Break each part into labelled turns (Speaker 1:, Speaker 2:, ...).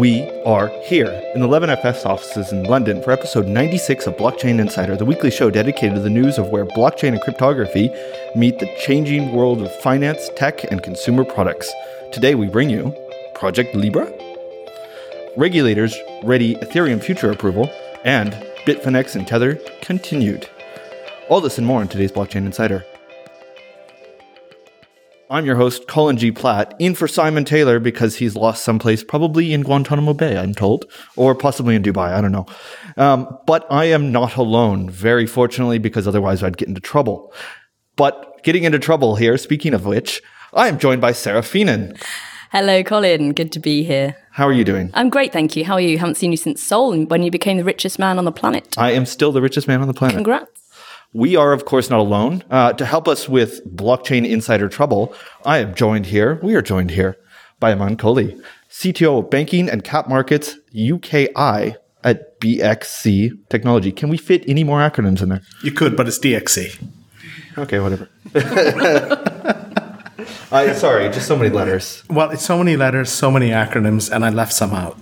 Speaker 1: We are here in the 11FS offices in London for episode 96 of Blockchain Insider, the weekly show dedicated to the news of where blockchain and cryptography meet the changing world of finance, tech, and consumer products. Today we bring you Project Libra, regulators ready Ethereum future approval, and Bitfinex and Tether continued. All this and more in today's Blockchain Insider. I'm your host, Colin G. Platt, in for Simon Taylor because he's lost someplace, probably in Guantanamo Bay, I'm told, or possibly in Dubai. I don't know. Um, but I am not alone, very fortunately, because otherwise I'd get into trouble. But getting into trouble here, speaking of which, I am joined by Sarah Feenan.
Speaker 2: Hello, Colin. Good to be here.
Speaker 1: How are you doing?
Speaker 2: I'm great, thank you. How are you? Haven't seen you since Seoul when you became the richest man on the planet.
Speaker 1: I am still the richest man on the planet.
Speaker 2: Congrats.
Speaker 1: We are, of course, not alone. Uh, to help us with blockchain insider trouble, I am joined here. We are joined here by Aman Kohli, CTO of Banking and Cap Markets UKI at DXC Technology. Can we fit any more acronyms in there?
Speaker 3: You could, but it's DXC.
Speaker 1: Okay, whatever. I sorry, just so many letters.
Speaker 3: Well, it's so many letters, so many acronyms, and I left some out.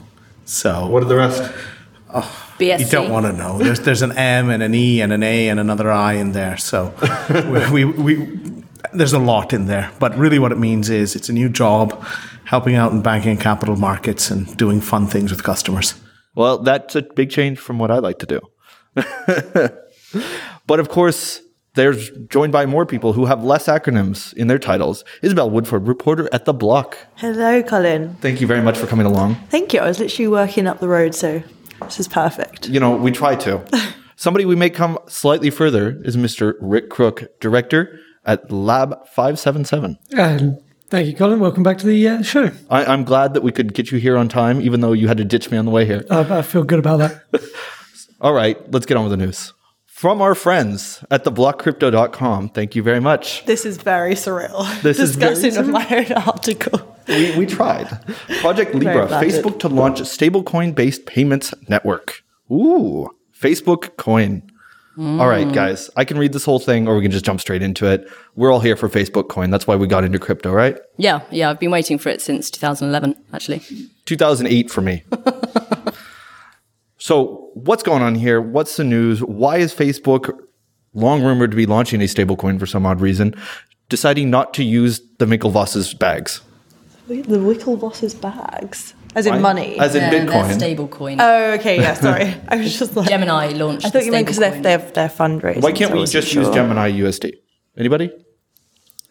Speaker 3: So
Speaker 1: What are the rest?
Speaker 2: BSC.
Speaker 3: you don't want to know. There's there's an M and an E and an A and another I in there. So we, we, we there's a lot in there. But really, what it means is it's a new job, helping out in banking and capital markets and doing fun things with customers.
Speaker 1: Well, that's a big change from what I like to do. but of course, there's joined by more people who have less acronyms in their titles. Isabel Woodford, reporter at The Block.
Speaker 4: Hello, Colin.
Speaker 1: Thank you very much for coming along.
Speaker 4: Thank you. I was literally working up the road, so this is perfect.
Speaker 1: You know, we try to. Somebody we may come slightly further is Mr. Rick Crook, director at Lab 577.
Speaker 5: And thank you, Colin. Welcome back to the uh, show.
Speaker 1: I, I'm glad that we could get you here on time, even though you had to ditch me on the way here.
Speaker 5: I, I feel good about that.
Speaker 1: All right, let's get on with the news. From our friends at theblockcrypto.com, thank you very much.
Speaker 4: This is very surreal.
Speaker 1: This is very
Speaker 4: discussing a my own article.
Speaker 1: We, we tried. Project Libra. Facebook to launch a stablecoin based payments network. Ooh, Facebook coin. Hmm. All right, guys, I can read this whole thing or we can just jump straight into it. We're all here for Facebook coin. That's why we got into crypto, right?
Speaker 2: Yeah, yeah. I've been waiting for it since 2011, actually.
Speaker 1: 2008 for me. so, what's going on here? What's the news? Why is Facebook, long rumored to be launching a stablecoin for some odd reason, deciding not to use the Winklevoss's bags?
Speaker 4: The Winklevoss's bags, as in money.
Speaker 1: As in
Speaker 2: Yeah,
Speaker 1: Bitcoin.
Speaker 2: Their stable coin.
Speaker 4: oh, okay. Yeah, sorry. I was just like
Speaker 2: Gemini launched.
Speaker 4: I thought you meant because they're,
Speaker 2: stablecoin.
Speaker 4: they're they're fundraising.
Speaker 1: Why can't we
Speaker 4: wasn't
Speaker 1: just use. Gemini USD? Anybody?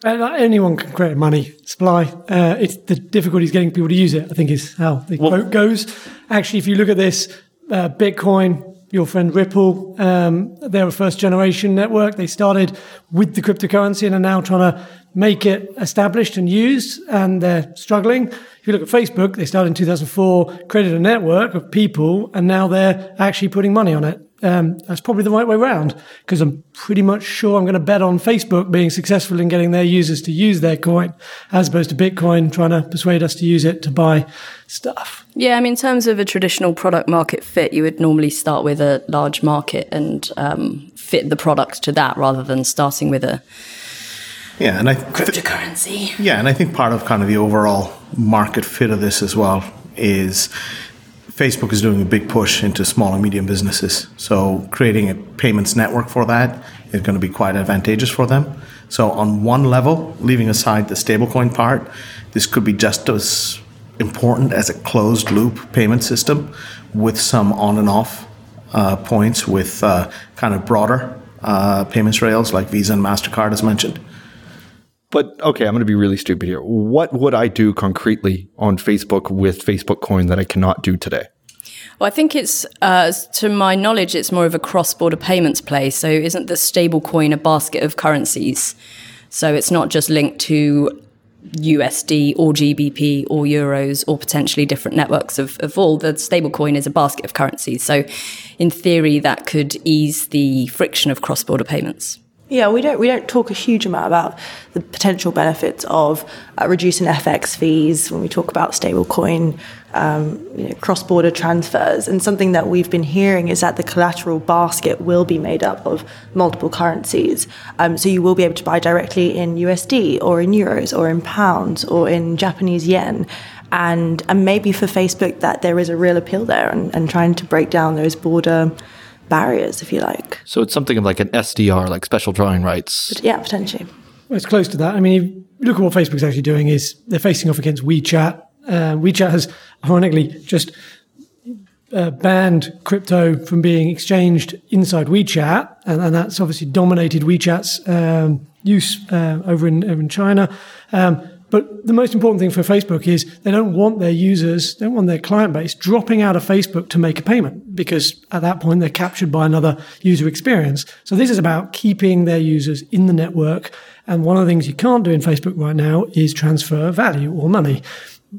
Speaker 5: Uh, like anyone can create money supply. Uh, it's the difficulty is getting people to use it. I think is how the
Speaker 1: Well-
Speaker 5: quote goes. Actually, if you look at this, uh, Bitcoin, your friend Ripple, um, they're a first generation network. They started with the cryptocurrency and are now trying to make it established and used, and they're struggling. If you look at Facebook, they started in 2004, created a network of people, and now they're actually putting money on it. Um, that's probably the right way around because I'm pretty much sure I'm going to bet on Facebook being successful in getting their users to use their coin as opposed to Bitcoin trying to persuade us to use it to buy stuff.
Speaker 2: Yeah, I mean, in terms of a traditional product market fit, you would normally start with a large market and um, fit the product to that rather than starting with a
Speaker 3: Yeah, and I
Speaker 2: cryptocurrency.
Speaker 3: Yeah, and I think part of kind of the overall market fit of this as well is Facebook is doing a big push into small and medium businesses. So creating a payments network for that is going to be quite advantageous for them. So on one level, leaving aside the stablecoin part, this could be just as important as a closed loop payment system with some on and off uh, points with uh, kind of broader uh, payments rails like Visa and MasterCard as mentioned.
Speaker 1: But okay, I'm going to be really stupid here. What would I do concretely on Facebook with Facebook Coin that I cannot do today?
Speaker 2: Well, I think it's, uh, to my knowledge, it's more of a cross-border payments play. So, isn't the stable coin a basket of currencies? So it's not just linked to USD or GBP or euros or potentially different networks of, of all. The stablecoin is a basket of currencies. So, in theory, that could ease the friction of cross-border payments.
Speaker 4: Yeah, we don't we don't talk a huge amount about the potential benefits of uh, reducing FX fees when we talk about stablecoin, um, you know, cross-border transfers, and something that we've been hearing is that the collateral basket will be made up of multiple currencies. Um, so you will be able to buy directly in USD or in euros or in pounds or in Japanese yen. and and maybe for Facebook that there is a real appeal there and, and trying to break down those border barriers, if you like.
Speaker 1: So it's something of like an SDR, like special drawing rights.
Speaker 4: But yeah, potentially.
Speaker 5: Well, it's close to that. I mean, look at what Facebook's actually doing is they're facing off against WeChat. Uh, WeChat has ironically just uh, banned crypto from being exchanged inside WeChat, and, and that's obviously dominated WeChat's um, use uh, over in over in China. Um, but the most important thing for Facebook is they don't want their users, they don't want their client base dropping out of Facebook to make a payment because at that point they're captured by another user experience. So this is about keeping their users in the network. And one of the things you can't do in Facebook right now is transfer value or money.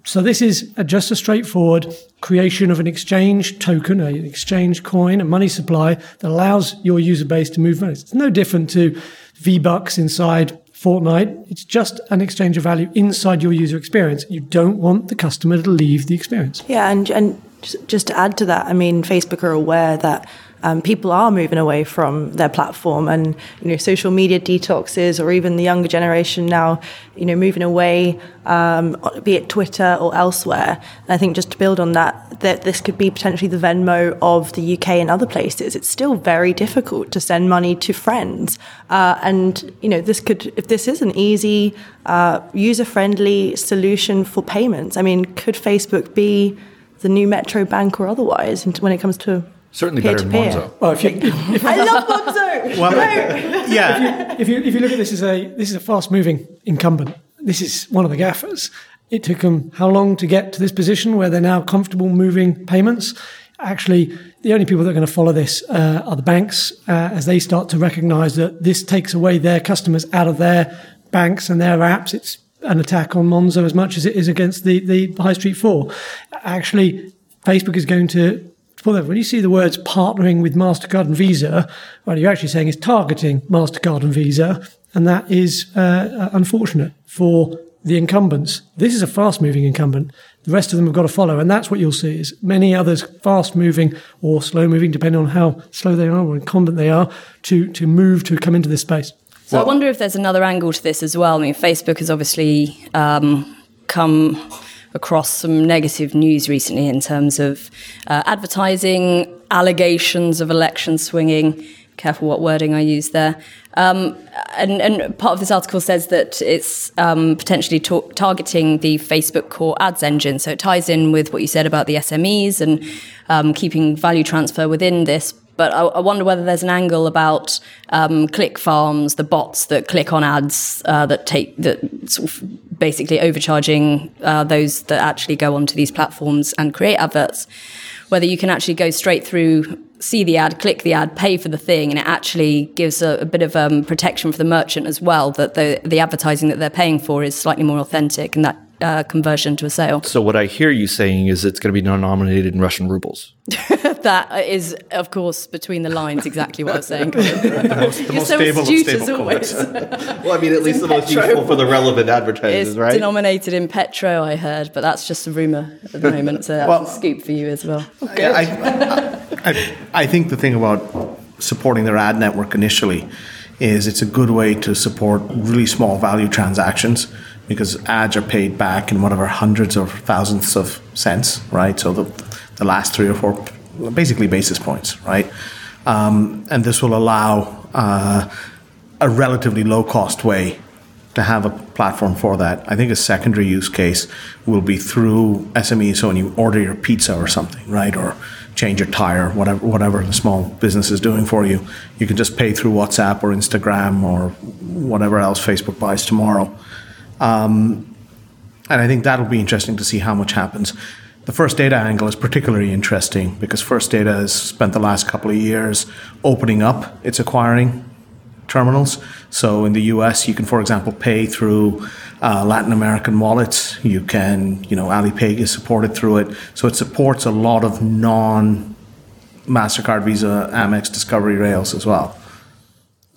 Speaker 5: So this is a, just a straightforward creation of an exchange token, an exchange coin, a money supply that allows your user base to move money. It's no different to V-Bucks inside Fortnite. It's just an exchange of value inside your user experience. You don't want the customer to leave the experience.
Speaker 4: Yeah, and and just to add to that, I mean, Facebook are aware that um, people are moving away from their platform and you know social media detoxes or even the younger generation now you know moving away um, be it Twitter or elsewhere. And I think just to build on that that this could be potentially the Venmo of the UK and other places. It's still very difficult to send money to friends. Uh, and you know this could if this is an easy uh, user friendly solution for payments I mean could Facebook be the new Metro Bank or otherwise when it comes to
Speaker 1: Certainly better than Monzo.
Speaker 5: Well, if you, if,
Speaker 4: I love Monzo.
Speaker 3: Well, yeah,
Speaker 5: if you if you look at this as a this is a fast moving incumbent. This is one of the gaffers. It took them how long to get to this position where they're now comfortable moving payments? Actually, the only people that are going to follow this uh, are the banks uh, as they start to recognise that this takes away their customers out of their banks and their apps. It's an attack on Monzo as much as it is against the, the High Street Four. Actually, Facebook is going to well, when you see the words partnering with MasterCard and Visa, what you're actually saying is targeting MasterCard and Visa, and that is uh, unfortunate for the incumbents. This is a fast moving incumbent. The rest of them have got to follow, and that's what you'll see is many others fast moving or slow moving, depending on how slow they are or incumbent they are, to, to move to come into this space.
Speaker 2: So well, I wonder if there's another angle to this as well. I mean, Facebook has obviously um, come across some negative news recently in terms of uh, advertising, allegations of election swinging. Careful what wording I use there. Um, and, and, part of this article says that it's um, potentially ta- targeting the Facebook core ads engine. So it ties in with what you said about the SMEs and um, keeping value transfer within this but I, I, wonder whether there's an angle about um, click farms, the bots that click on ads uh, that take that sort of basically overcharging uh, those that actually go onto these platforms and create adverts. Whether you can actually go straight through, see the ad, click the ad, pay for the thing, and it actually gives a, a bit of um, protection for the merchant as well. That the the advertising that they're paying for is slightly more authentic, and that uh, conversion to a sale.
Speaker 1: So what I hear you saying is it's going to be denominated in Russian rubles.
Speaker 2: that is, of course, between the lines, exactly what I was saying.
Speaker 3: the most, the most
Speaker 2: so
Speaker 3: stable
Speaker 2: astute
Speaker 3: of
Speaker 2: as
Speaker 3: stable
Speaker 2: always.
Speaker 1: well, I mean, at least the most useful for the relevant advertisers,
Speaker 2: It's
Speaker 1: right?
Speaker 2: denominated in petro, I heard, but that's just a rumor at the moment. So that's
Speaker 3: Well-
Speaker 2: a scoop for you as well.
Speaker 3: Yeah, I, I, I think the thing about supporting their ad network initially is it's a good way to support really small value transactions because ads are paid back in whatever hundreds or thousands of cents, right? So the, the last three or four, basically basis points, right? Um, and this will allow uh, a relatively low cost way to have a platform for that. I think a secondary use case will be through SME. So when you order your pizza or something, right, or change your tire, whatever whatever the small business is doing for you, you can just pay through WhatsApp or Instagram or whatever else Facebook buys tomorrow. Um, and I think that'll be interesting to see how much happens. The first data angle is particularly interesting because First Data has spent the last couple of years opening up its acquiring terminals. So in the US, you can, for example, pay through uh, Latin American wallets. You can, you know, Alipay is supported through it. So it supports a lot of non MasterCard, Visa, Amex, Discovery rails as well.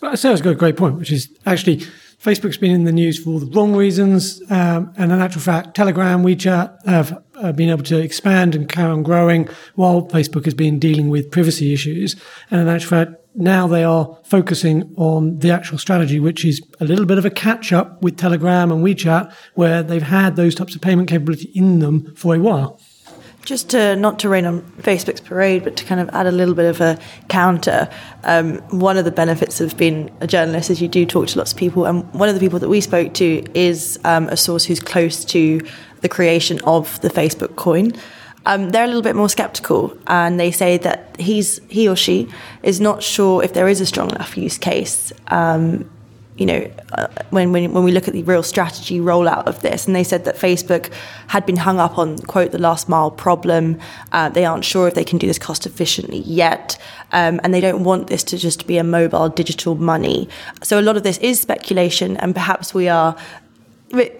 Speaker 5: But Sarah's a great point, which is actually Facebook's been in the news for all the wrong reasons. Um, and in actual fact, Telegram, WeChat have uh, been able to expand and carry on growing while Facebook has been dealing with privacy issues. And in actual fact, now they are focusing on the actual strategy, which is a little bit of a catch up with Telegram and WeChat, where they've had those types of payment capability in them for a while.
Speaker 4: Just to not to rain on Facebook's parade, but to kind of add a little bit of a counter. Um, one of the benefits of being a journalist is you do talk to lots of people, and one of the people that we spoke to is um, a source who's close to the creation of the Facebook coin. Um, they're a little bit more skeptical, and they say that he's he or she is not sure if there is a strong enough use case. Um, you know, uh, when, when when we look at the real strategy rollout of this, and they said that Facebook had been hung up on quote the last mile problem. Uh, they aren't sure if they can do this cost efficiently yet, um, and they don't want this to just be a mobile digital money. So a lot of this is speculation, and perhaps we are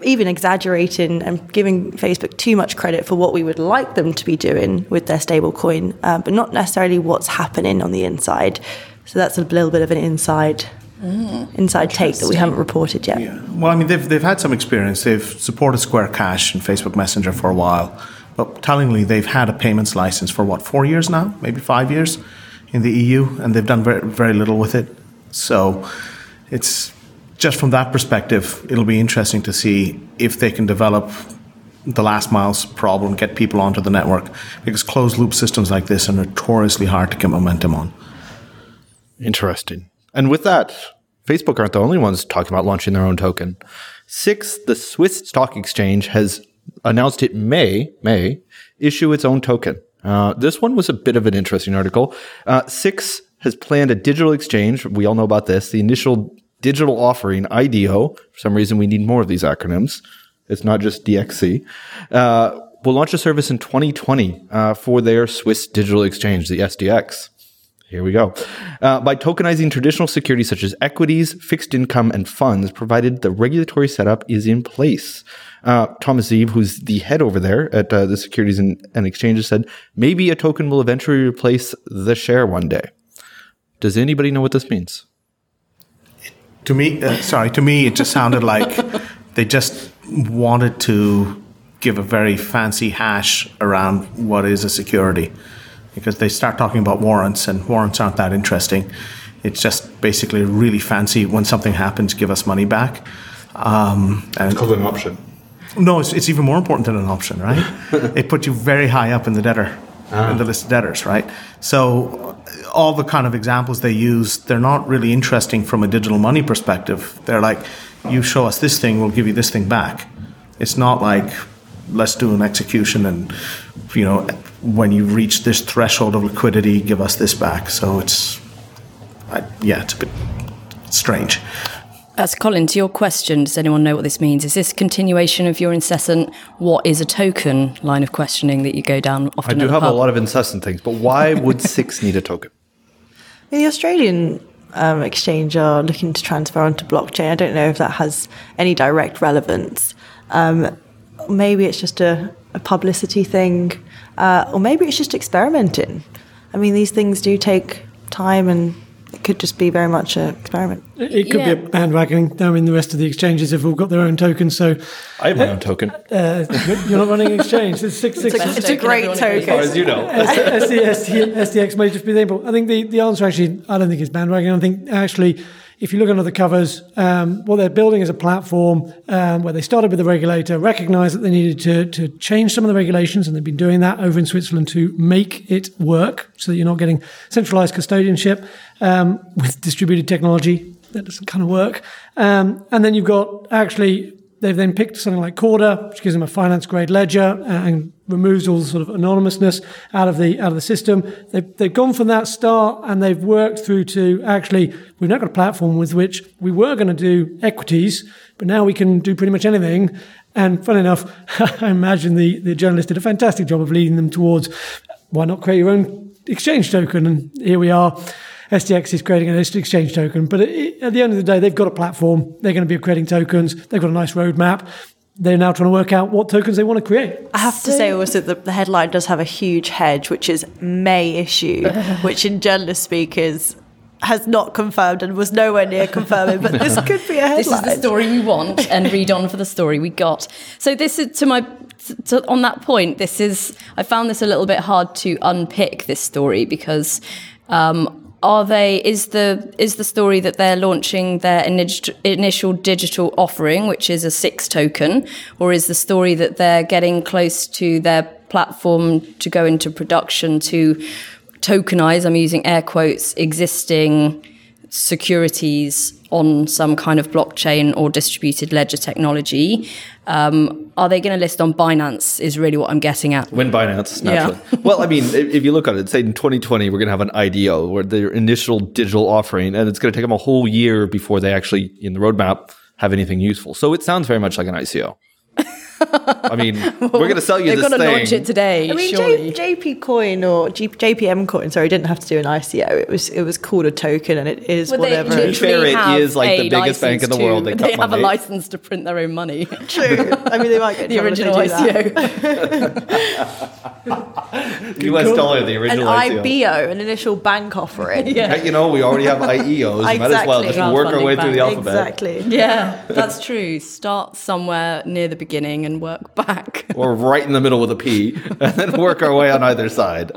Speaker 4: even exaggerating and giving Facebook too much credit for what we would like them to be doing with their stablecoin, uh, but not necessarily what's happening on the inside. So that's a little bit of an inside mm, inside take that we haven't reported yet.
Speaker 3: Yeah. Well, I mean, they've they've had some experience. They've supported Square Cash and Facebook Messenger for a while, but tellingly, they've had a payments license for what four years now, maybe five years in the EU, and they've done very very little with it. So it's just from that perspective, it'll be interesting to see if they can develop the last miles problem, get people onto the network, because closed loop systems like this are notoriously hard to get momentum on.
Speaker 1: Interesting. And with that, Facebook aren't the only ones talking about launching their own token. SIX, the Swiss stock exchange, has announced it may may issue its own token. Uh, this one was a bit of an interesting article. Uh, SIX has planned a digital exchange. We all know about this. The initial digital offering, IDO. For some reason, we need more of these acronyms. It's not just DXC. Uh, will launch a service in 2020 uh, for their Swiss digital exchange, the SDX. Here we go. Uh, by tokenizing traditional securities such as equities, fixed income, and funds, provided the regulatory setup is in place. Uh, Thomas Zeeb, who's the head over there at uh, the Securities and, and Exchanges, said maybe a token will eventually replace the share one day. Does anybody know what this means?
Speaker 3: To me, uh, sorry, to me, it just sounded like they just wanted to give a very fancy hash around what is a security because they start talking about warrants, and warrants aren't that interesting. It's just basically really fancy when something happens, give us money back.
Speaker 1: Um, and it's called an option.
Speaker 3: No, it's, it's even more important than an option, right? it puts you very high up in the debtor, ah. in the list of debtors, right? So all the kind of examples they use, they're not really interesting from a digital money perspective. They're like, you show us this thing, we'll give you this thing back. It's not like, let's do an execution and, you know, when you reach this threshold of liquidity, give us this back. So it's, I, yeah, it's a bit strange.
Speaker 2: As Colin, to your question, does anyone know what this means? Is this continuation of your incessant "what is a token" line of questioning that you go down often?
Speaker 1: I do have pub? a lot of incessant things, but why would SIX need a token?
Speaker 4: The Australian um, exchange are looking to transfer onto blockchain. I don't know if that has any direct relevance. Um, maybe it's just a, a publicity thing, uh, or maybe it's just experimenting. I mean, these things do take time and it could just be very much an experiment.
Speaker 5: It could yeah. be a bandwagoning. I mean, the rest of the exchanges have all got their own tokens. So
Speaker 1: I have my own token.
Speaker 5: Uh, you're not running an exchange. It's, six, six,
Speaker 4: it's, a, it's a great token. As
Speaker 1: far as you know.
Speaker 5: SDX may just be the name. I think the, the answer actually, I don't think it's bandwagoning. I think actually if you look under the covers, um, what they're building is a platform um, where they started with the regulator, recognized that they needed to, to change some of the regulations, and they've been doing that over in Switzerland to make it work so that you're not getting centralized custodianship um, with distributed technology. That doesn't kind of work. Um, and then you've got actually They've then picked something like Corda, which gives them a finance grade ledger and removes all the sort of anonymousness out of the out of the system. They've, they've gone from that start and they've worked through to actually we've now got a platform with which we were going to do equities, but now we can do pretty much anything. And fun enough, I imagine the, the journalist did a fantastic job of leading them towards why not create your own exchange token? And here we are. SDX is creating an exchange token. But at the end of the day, they've got a platform. They're going to be creating tokens. They've got a nice roadmap. They're now trying to work out what tokens they want to create.
Speaker 4: I have to say also that the headline does have a huge hedge, which is may issue, which in journalist speak is has not confirmed and was nowhere near confirming, but this could be a headline.
Speaker 2: This is the story we want, and read on for the story we got. So this is to my to, on that point. This is I found this a little bit hard to unpick this story because um, are they is the is the story that they're launching their init- initial digital offering which is a six token or is the story that they're getting close to their platform to go into production to tokenize i'm using air quotes existing securities on some kind of blockchain or distributed ledger technology. Um, are they going to list on Binance? Is really what I'm getting at.
Speaker 1: When Binance, naturally. Yeah. well, I mean, if, if, you look at it, say in 2020, we're going to have an IDO, where their initial digital offering, and it's going to take them a whole year before they actually, in the roadmap, have anything useful. So it sounds very much like an ICO. I mean, well, we're going to sell you
Speaker 2: they're
Speaker 1: this
Speaker 2: going to launch it today.
Speaker 4: I mean,
Speaker 2: J-
Speaker 4: JP Coin or G- JPM Coin. Sorry, didn't have to do an ICO. It was it was called a token, and it is well, whatever.
Speaker 1: To be fair, it is like the biggest bank in the world.
Speaker 2: They, they have money. a license to print their own money.
Speaker 4: True. I mean, they might get
Speaker 2: the original ICO.
Speaker 1: US dollar, the original
Speaker 4: an
Speaker 1: ICO.
Speaker 4: IBO, an initial bank offering.
Speaker 1: yeah. You know, we already have IEOs. exactly. Might as well just work our way through the alphabet.
Speaker 4: Exactly.
Speaker 2: Yeah, that's true. Start somewhere near the beginning and work back.
Speaker 1: or right in the middle with a P, and then work our way on either side.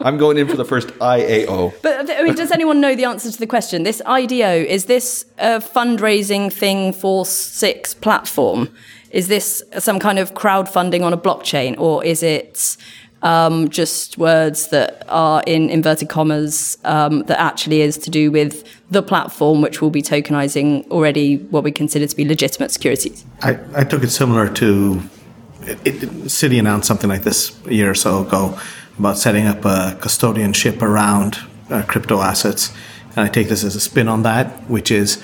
Speaker 1: I'm going in for the first IAO.
Speaker 2: But I mean, does anyone know the answer to the question? This IDO is this a fundraising thing for Six platform? Is this some kind of crowdfunding on a blockchain, or is it? Um, just words that are in inverted commas um, that actually is to do with the platform, which will be tokenizing already what we consider to be legitimate securities.
Speaker 3: I, I took it similar to it, it, Citi announced something like this a year or so ago about setting up a custodianship around uh, crypto assets. And I take this as a spin on that, which is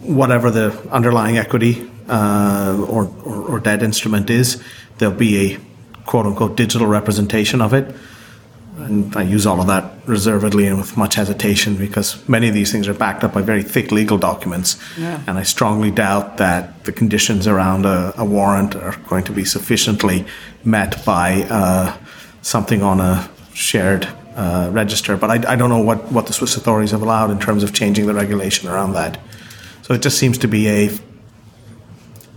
Speaker 3: whatever the underlying equity uh, or, or, or debt instrument is, there'll be a quote unquote digital representation of it. And I use all of that reservedly and with much hesitation because many of these things are backed up by very thick legal documents. Yeah. And I strongly doubt that the conditions around a, a warrant are going to be sufficiently met by uh, something on a shared uh, register. But I, I, don't know what, what the Swiss authorities have allowed in terms of changing the regulation around that. So it just seems to be a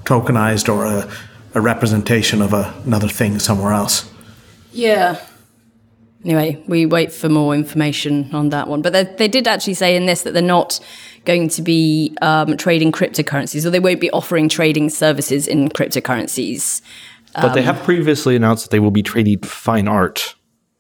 Speaker 3: tokenized or a, a representation of a, another thing somewhere else.
Speaker 2: Yeah. Anyway, we wait for more information on that one. But they, they did actually say in this that they're not going to be um, trading cryptocurrencies, or they won't be offering trading services in cryptocurrencies.
Speaker 1: But they have previously announced that they will be trading fine art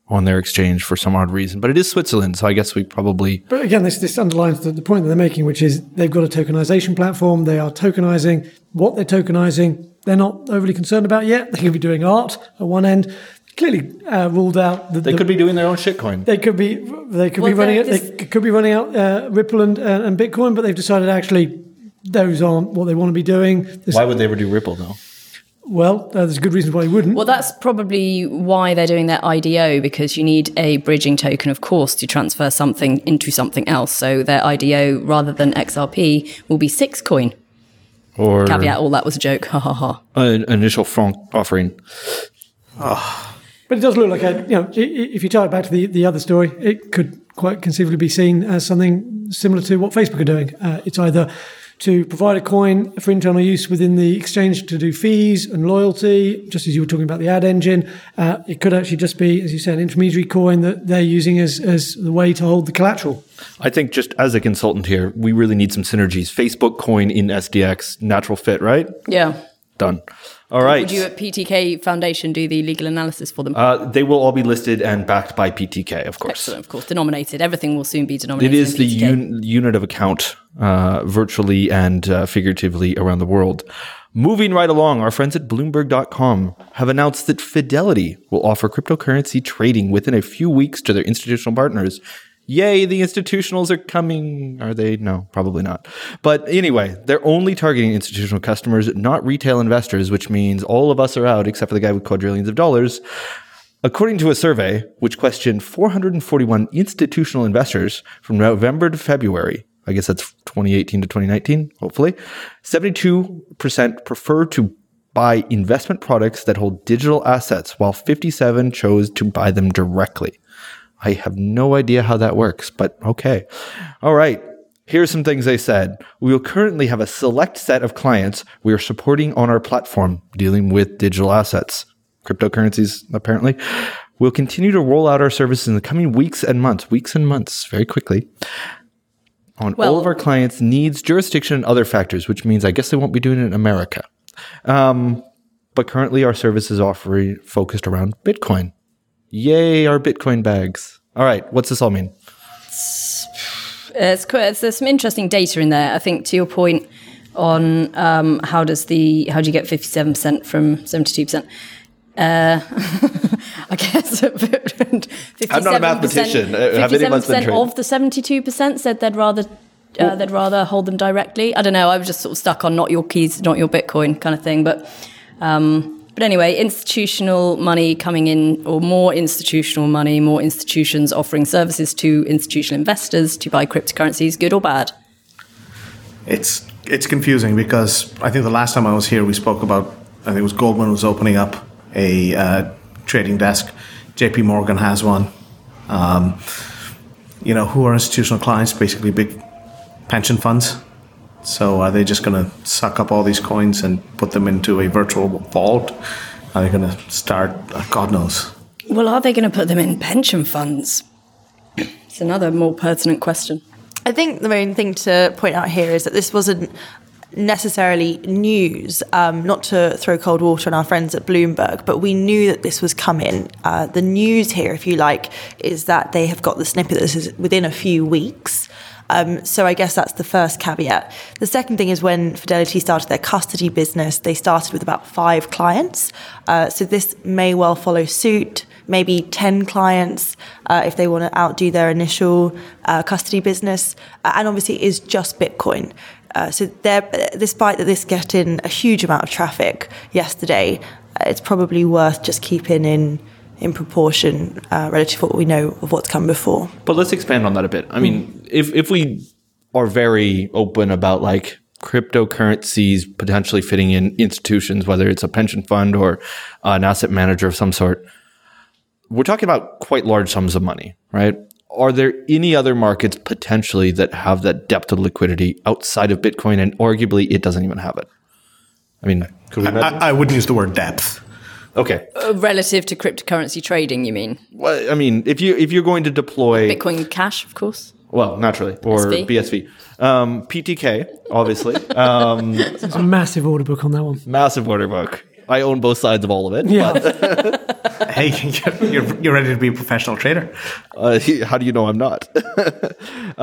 Speaker 1: on their exchange for some odd reason. But it is Switzerland, so I guess we probably.
Speaker 5: But again, this, this underlines the, the point that they're making, which is they've got a tokenization platform. They are tokenizing what they're tokenizing. They're not overly concerned about yet. They could be doing art at one end. Clearly uh, ruled out.
Speaker 1: The, they the, could be doing their own shitcoin.
Speaker 5: They could be. They could well, be running. They could be running out uh, Ripple and, uh, and Bitcoin, but they've decided actually those aren't what they want to be doing.
Speaker 1: There's, Why would they ever do Ripple though?
Speaker 5: Well, uh, there's a good reason why you wouldn't.
Speaker 2: Well, that's probably why they're doing their IDO because you need a bridging token, of course, to transfer something into something else. So their IDO, rather than XRP, will be six coin.
Speaker 1: Or
Speaker 2: caveat, all that was a joke. Ha ha ha.
Speaker 1: An initial franc offering.
Speaker 5: Oh. But it does look like a, you know, if you tie it back to the, the other story, it could quite conceivably be seen as something similar to what Facebook are doing. Uh, it's either to provide a coin for internal use within the exchange to do fees and loyalty, just as you were talking about the ad engine. Uh, it could actually just be, as you said, an intermediary coin that they're using as, as the way to hold the collateral.
Speaker 1: I think just as a consultant here, we really need some synergies. Facebook coin in SDX, natural fit, right?
Speaker 2: Yeah.
Speaker 1: Done. All right.
Speaker 2: Would you at PTK Foundation do the legal analysis for them?
Speaker 1: Uh, they will all be listed and backed by PTK, of course.
Speaker 2: Excellent, of course. Denominated. Everything will soon be denominated.
Speaker 1: It is the un- unit of account, uh, virtually and uh, figuratively around the world. Moving right along, our friends at Bloomberg.com have announced that Fidelity will offer cryptocurrency trading within a few weeks to their institutional partners yay, the institutionals are coming. Are they? No, probably not. But anyway, they're only targeting institutional customers, not retail investors, which means all of us are out except for the guy with quadrillions of dollars. According to a survey which questioned 441 institutional investors from November to February, I guess that's 2018 to 2019, hopefully, 72% prefer to buy investment products that hold digital assets, while 57 chose to buy them directly. I have no idea how that works, but okay. All right. Here's some things they said. We will currently have a select set of clients we are supporting on our platform dealing with digital assets, cryptocurrencies, apparently. We'll continue to roll out our services in the coming weeks and months, weeks and months, very quickly, on all of our clients' needs, jurisdiction, and other factors, which means I guess they won't be doing it in America. Um, but currently, our service is offering focused around Bitcoin. Yay, our Bitcoin bags. All right, what's this all mean?
Speaker 2: It's quite, it's, there's some interesting data in there. I think to your point on um, how does the how do you get 57% from 72%? Uh, I guess 57%
Speaker 1: I'm not a mathematician. Uh, of
Speaker 2: 57% of the 72% said they'd rather uh, they'd rather hold them directly. I don't know. I was just sort of stuck on not your keys, not your Bitcoin kind of thing. But um, but anyway, institutional money coming in, or more institutional money, more institutions offering services to institutional investors to buy cryptocurrencies, good or bad?
Speaker 3: It's it's confusing because I think the last time I was here, we spoke about I think it was Goldman was opening up a uh, trading desk. J.P. Morgan has one. Um, you know, who are institutional clients? Basically, big pension funds. So are they just going to suck up all these coins and put them into a virtual vault? Are they going to start? uh, God knows.
Speaker 2: Well, are they going to put them in pension funds? It's another more pertinent question.
Speaker 4: I think the main thing to point out here is that this wasn't necessarily news, um, not to throw cold water on our friends at Bloomberg, but we knew that this was coming. Uh, the news here, if you like, is that they have got the snippet that this is within a few weeks. Um, so I guess that's the first caveat. The second thing is when Fidelity started their custody business, they started with about five clients. Uh, so this may well follow suit. Maybe 10 clients uh, if they want to outdo their initial uh, custody business. Uh, and obviously, it is just Bitcoin. Uh, so, despite that this getting a huge amount of traffic yesterday, uh, it's probably worth just keeping in in proportion uh, relative to what we know of what's come before.
Speaker 1: But let's expand on that a bit. I mean, if if we are very open about like cryptocurrencies potentially fitting in institutions, whether it's a pension fund or an asset manager of some sort, we're talking about quite large sums of money, right? Are there any other markets potentially that have that depth of liquidity outside of Bitcoin, and arguably it doesn't even have it? I mean, could we?
Speaker 3: I, I wouldn't use the word depth.
Speaker 1: Okay,
Speaker 2: Uh, relative to cryptocurrency trading, you mean?
Speaker 1: well, I mean, if you if you're going to deploy
Speaker 2: Bitcoin Cash, of course.
Speaker 1: Well, naturally, or
Speaker 2: SV.
Speaker 1: BSV. Um, PTK, obviously. um,
Speaker 5: There's a massive order book on that one.
Speaker 1: massive order book. I own both sides of all of it.
Speaker 5: Yeah.
Speaker 3: Hey, you're, you're ready to be a professional trader.
Speaker 1: Uh, how do you know I'm not?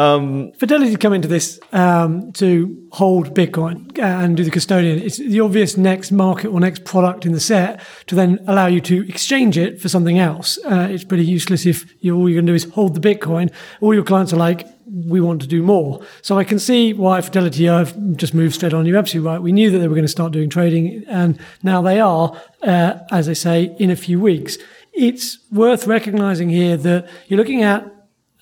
Speaker 5: Fidelity come into this um, to hold Bitcoin and do the custodian. It's the obvious next market or next product in the set to then allow you to exchange it for something else. Uh, it's pretty useless if you all you're going to do is hold the Bitcoin. All your clients are like, we want to do more. So I can see why Fidelity have just moved straight on. You're absolutely right. We knew that they were going to start doing trading, and now they are, uh, as I say, in a few weeks. It's worth recognizing here that you're looking at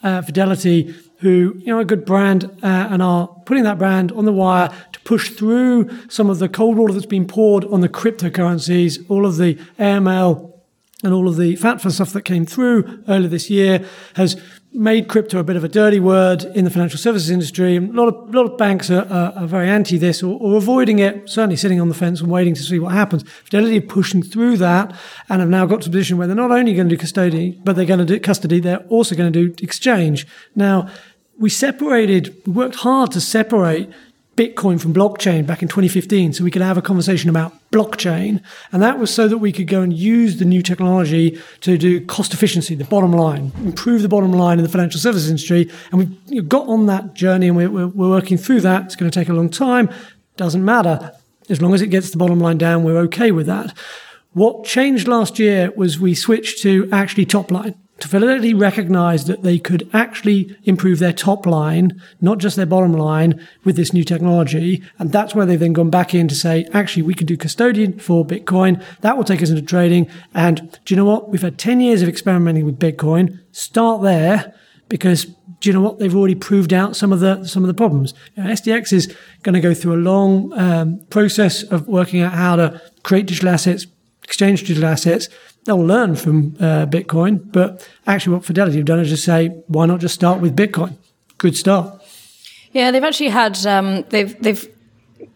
Speaker 5: uh, Fidelity, who you know a good brand uh, and are putting that brand on the wire to push through some of the cold water that's been poured on the cryptocurrencies, all of the AML and all of the FATFA stuff that came through earlier this year has made crypto a bit of a dirty word in the financial services industry. A lot of, a lot of banks are, are, are very anti this or, or avoiding it, certainly sitting on the fence and waiting to see what happens. Fidelity are pushing through that and have now got to a position where they're not only going to do custody, but they're going to do custody, they're also going to do exchange. Now, we separated, we worked hard to separate Bitcoin from blockchain back in 2015 so we could have a conversation about blockchain. And that was so that we could go and use the new technology to do cost efficiency, the bottom line, improve the bottom line in the financial services industry. And we've got on that journey and we're, we're working through that. It's going to take a long time. Doesn't matter. As long as it gets the bottom line down, we're okay with that. What changed last year was we switched to actually top line. To Fidelity recognized that they could actually improve their top line, not just their bottom line, with this new technology. And that's where they've then gone back in to say, actually, we can do custodian for Bitcoin. That will take us into trading. And do you know what? We've had 10 years of experimenting with Bitcoin. Start there because do you know what? They've already proved out some of the some of the problems. SDX is going to go through a long um, process of working out how to create digital assets, exchange digital assets. They'll learn from uh, Bitcoin, but actually, what Fidelity have done is just say, why not just start with Bitcoin? Good start.
Speaker 2: Yeah, they've actually had um, they've they've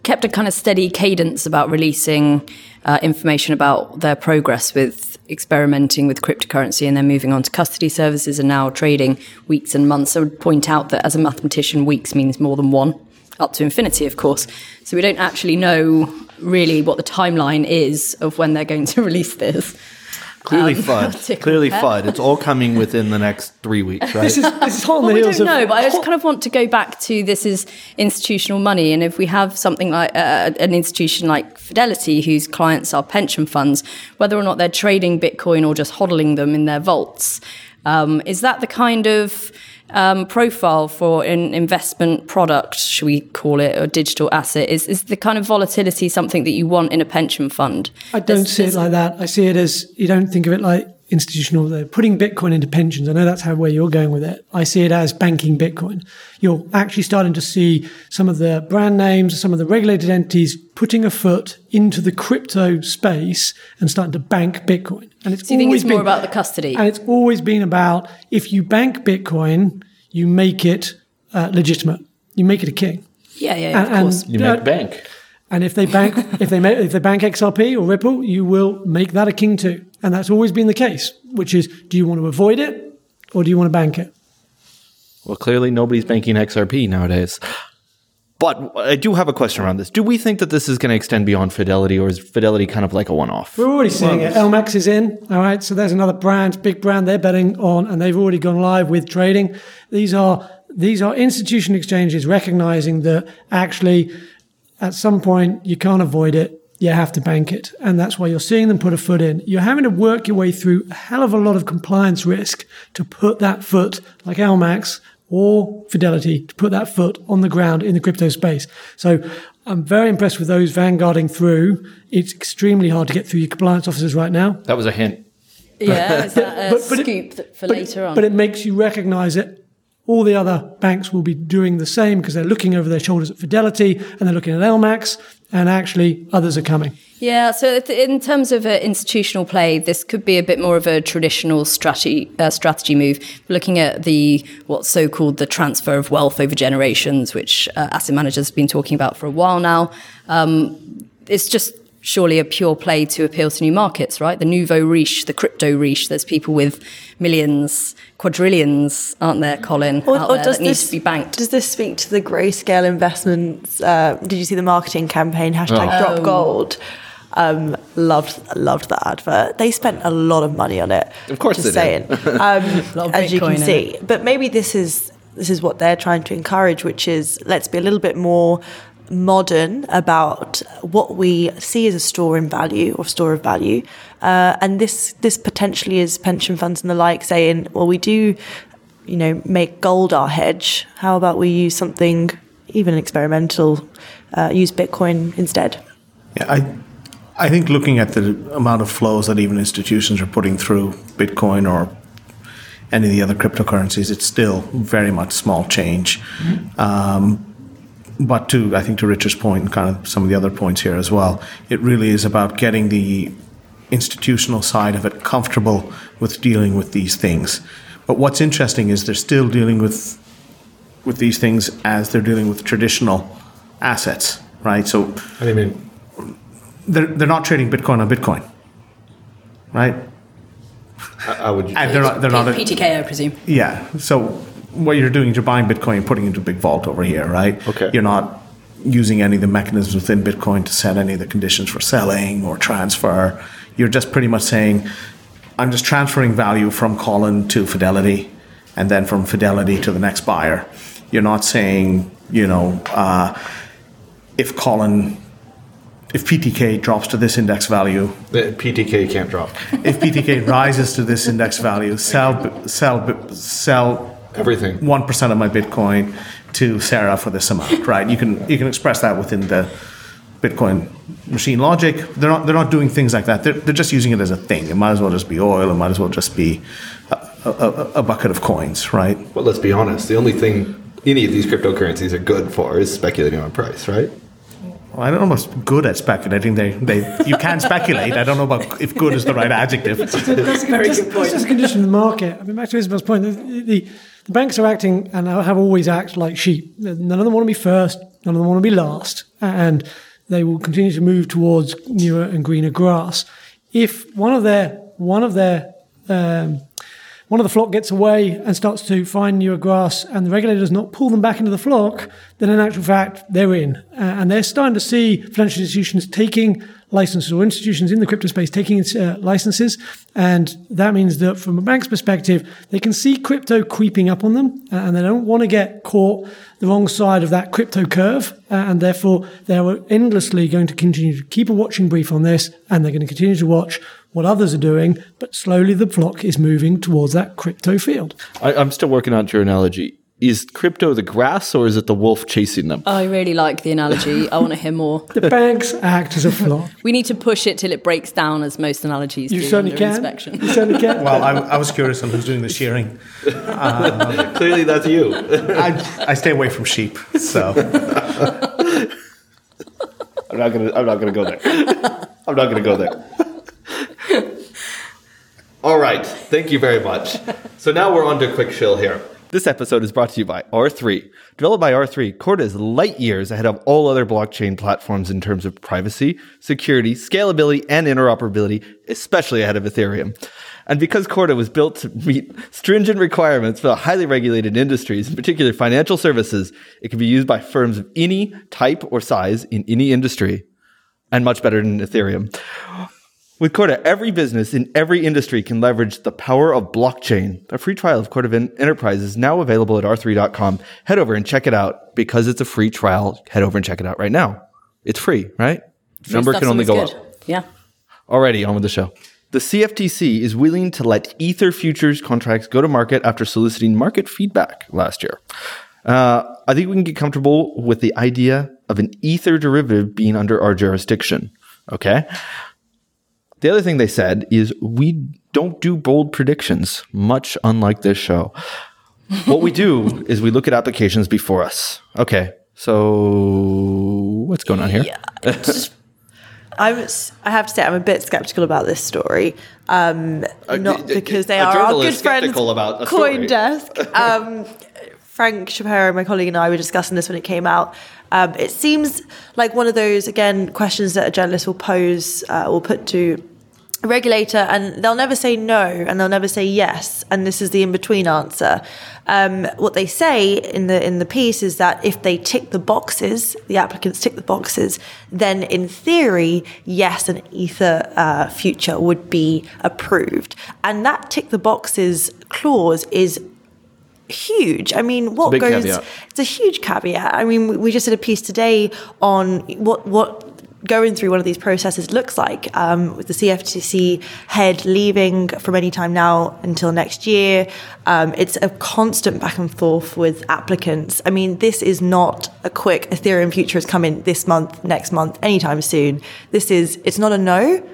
Speaker 2: kept a kind of steady cadence about releasing uh, information about their progress with experimenting with cryptocurrency and then moving on to custody services and now trading weeks and months. I would point out that as a mathematician, weeks means more than one, up to infinity, of course. So we don't actually know really what the timeline is of when they're going to release this.
Speaker 1: Clearly
Speaker 2: Um,
Speaker 1: FUD. Clearly
Speaker 2: pet.
Speaker 1: FUD. It's all coming within the next three weeks, right?
Speaker 5: This is, this is hot
Speaker 2: Well,
Speaker 5: the
Speaker 2: we
Speaker 5: heels
Speaker 2: don't
Speaker 5: of.
Speaker 2: know, but I just kind of want to go back to this is institutional money, and if we have something like uh, an institution like Fidelity, whose clients are pension funds, whether or not they're trading Bitcoin or just hodling them in their vaults, um, is that the kind of um, profile for an investment product, should we call it, or digital asset? Is is the kind of volatility something that you want in a pension fund?
Speaker 5: I don't
Speaker 2: There's-
Speaker 5: see it like that. I see it as you don't think of it like institutional. They're putting Bitcoin into pensions. I know that's how where you're going with it. I see it as banking Bitcoin. You're actually starting to see some of the brand names, some of the regulated entities putting a foot into the crypto space and starting to bank Bitcoin. And it's
Speaker 2: So you think
Speaker 5: always
Speaker 2: it's more about the custody?
Speaker 5: And it's always been about if you bank Bitcoin, you make it uh, legitimate. You make it a king.
Speaker 2: Yeah, yeah, yeah, of course.
Speaker 5: and-
Speaker 1: you make it bank.
Speaker 5: And if they bank, if they make, if they bank XRP or Ripple, you will make that a king too. And that's always been the case. Which is, do you want to avoid it or do you want to bank it?
Speaker 1: Well, clearly nobody's banking XRP nowadays. But I do have a question around this. Do we think that this is going to extend beyond Fidelity, or is Fidelity kind of like a one-off?
Speaker 5: We're already seeing it. LMAX is in. All right. So there's another brand, big brand they're betting on, and they've already gone live with trading. These are these are institution exchanges recognizing that actually at some point you can't avoid it. You have to bank it. And that's why you're seeing them put a foot in. You're having to work your way through a hell of a lot of compliance risk to put that foot, like LMAX or Fidelity, to put that foot on the ground in the crypto space. So I'm very impressed with those vanguarding through. It's extremely hard to get through your compliance officers right now.
Speaker 1: That was a hint.
Speaker 2: Yeah, is that a
Speaker 5: But- but
Speaker 2: scoop that- for
Speaker 5: but,
Speaker 2: later on?
Speaker 5: But it makes you recognize that all the other banks will be doing the same because they're looking over their shoulders at Fidelity and they're looking at LMAX, and actually others are coming.
Speaker 2: Yeah, so in terms of uh, institutional play, this could be a bit more of a traditional strategy uh, strategy move. Looking at the what's so called the transfer of wealth over generations, which uh, asset managers have been talking about for a while now. Um, it's just surely a pure play to appeal to new markets, right? The nouveau riche, the crypto riche. There's people with millions, quadrillions, aren't there, Colin, out there that need to be banked.
Speaker 4: Does this speak to the grayscale investments? Uh, did you see the marketing campaign hashtag
Speaker 1: Oh.
Speaker 4: Drop Gold? Um, loved loved that advert. They spent a lot of money on it.
Speaker 1: Of course
Speaker 4: just
Speaker 1: they did.
Speaker 4: saying. Um,
Speaker 2: lot of
Speaker 4: as you can
Speaker 2: in
Speaker 4: see, but maybe this is this is what they're trying to encourage, which is let's be a little bit more modern about what we see as a store in value or store of value, uh, and this this potentially is pension funds and the like saying, well, we do, you know, make gold our hedge. How about we use something even experimental, uh, use Bitcoin instead?
Speaker 3: Yeah, I, I think looking at the amount of flows that even institutions are putting through Bitcoin or any of the other cryptocurrencies, it's still very much small change. Um, but to I think to Richard's point and kind of some of the other points here as well, it really is about getting the institutional side of it comfortable with dealing with these things. But what's interesting is they're still dealing with with these things as they're dealing with traditional assets, right? So
Speaker 1: What do you mean?
Speaker 3: they're, they're not trading Bitcoin on Bitcoin, right?
Speaker 1: I, would.
Speaker 3: And they're not, they're not, a,
Speaker 2: PTK, I presume.
Speaker 3: yeah. So what you're doing is you're buying Bitcoin and putting it into a big vault over here, right?
Speaker 1: Okay.
Speaker 3: You're not using any of the mechanisms within Bitcoin to set any of the conditions for selling or transfer. You're just pretty much saying, I'm just transferring value from Colin to Fidelity and then from Fidelity to the next buyer. You're not saying, you know, uh, if Colin, if PTK drops to this index value,
Speaker 1: The PTK can't drop.
Speaker 3: if PTK rises to this index value, sell sell sell
Speaker 1: Everything.
Speaker 3: one percent of my Bitcoin to Sarah for this amount, right? You can you can express that within the Bitcoin machine logic. They're not they're not doing things like that. They're, they're just using it as a thing. It might as well just be oil. It might as well just be a, a, a bucket of coins, right?
Speaker 6: Well, let's be honest. The only thing any of these cryptocurrencies are good for is speculating on price, right?
Speaker 3: I don't know about good at speculating. They, they, you can speculate. I don't know about if good is the right adjective.
Speaker 5: That's a, Very just, That's just a condition of the market. I mean, back to Isabel's point, the, the, the banks are acting and have always acted like sheep. None of them want to be first, none of them want to be last, and they will continue to move towards newer and greener grass. If one of their one of their um, one of the flock gets away and starts to find newer grass, and the regulator does not pull them back into the flock, then in actual fact they're in, uh, and they're starting to see financial institutions taking licenses or institutions in the crypto space taking uh, licenses, and that means that from a bank's perspective, they can see crypto creeping up on them, uh, and they don't want to get caught the wrong side of that crypto curve, uh, and therefore they're endlessly going to continue to keep a watching brief on this, and they're going to continue to watch what others are doing, but slowly the flock is moving towards that crypto field.
Speaker 1: I, I'm still working out your analogy. Is crypto the grass or is it the wolf chasing them?
Speaker 2: I really like the analogy. I want to hear more.
Speaker 5: The banks act as a flock.
Speaker 2: We need to push it till it breaks down, as most analogies
Speaker 5: You
Speaker 2: do
Speaker 5: certainly
Speaker 2: under
Speaker 5: can.
Speaker 2: inspection.
Speaker 5: You certainly can.
Speaker 3: Well, I, I was curious on who's doing the shearing.
Speaker 6: Clearly, that's you.
Speaker 3: I, I stay away from sheep, so
Speaker 1: I'm not gonna. I'm not gonna go there. I'm not gonna go there.
Speaker 6: All right. Thank you very much. So now we're on to quick chill here.
Speaker 1: This episode is brought to you by R3. Developed by R3, Corda is light years ahead of all other blockchain platforms in terms of privacy, security, scalability, and interoperability, especially ahead of Ethereum. And because Corda was built to meet stringent requirements for highly regulated industries, in particular financial services, it can be used by firms of any type or size in any industry, and much better than Ethereum. With Corda, every business in every industry can leverage the power of blockchain. A free trial of Corda Ven- Enterprise is now available at r3.com. Head over and check it out. Because it's a free trial, head over and check it out right now. It's free, right? Number can only go
Speaker 2: good.
Speaker 1: up.
Speaker 2: Yeah.
Speaker 1: Alrighty, on with the show. The CFTC is willing to let Ether futures contracts go to market after soliciting market feedback last year. Uh, I think we can get comfortable with the idea of an Ether derivative being under our jurisdiction. Okay. The other thing they said is we don't do bold predictions, much unlike this show. what we do is we look at applications before us. Okay. So what's going on here?
Speaker 4: I'm, s- I have to say, I'm a bit skeptical about this story. Um, not
Speaker 6: d- d-
Speaker 4: because they
Speaker 6: a
Speaker 4: are our good friends.
Speaker 6: about.
Speaker 4: CoinDesk. Um, Frank Shapiro, my colleague, and I were discussing this when it came out. Um, it seems like one of those, again, questions that a journalist will pose, uh, will put to a regulator, and they'll never say no, and they'll never say yes, and this is the in-between answer. Um, what they say in the in the piece is that if they tick the boxes, the applicants tick the boxes, then in theory, yes, an ether uh, future would be approved, and that tick the boxes clause is huge. I mean, what
Speaker 1: big
Speaker 4: goes?
Speaker 1: caveat.
Speaker 4: It's a huge caveat. I mean, we- we just did a piece today on what what going through one of these processes looks like um, with the CFTC head leaving from any time now until next year. Um, it's a constant back and forth with applicants. I mean, this is not a quick Ethereum future has come in this month, next month, anytime soon. This is it's not a no.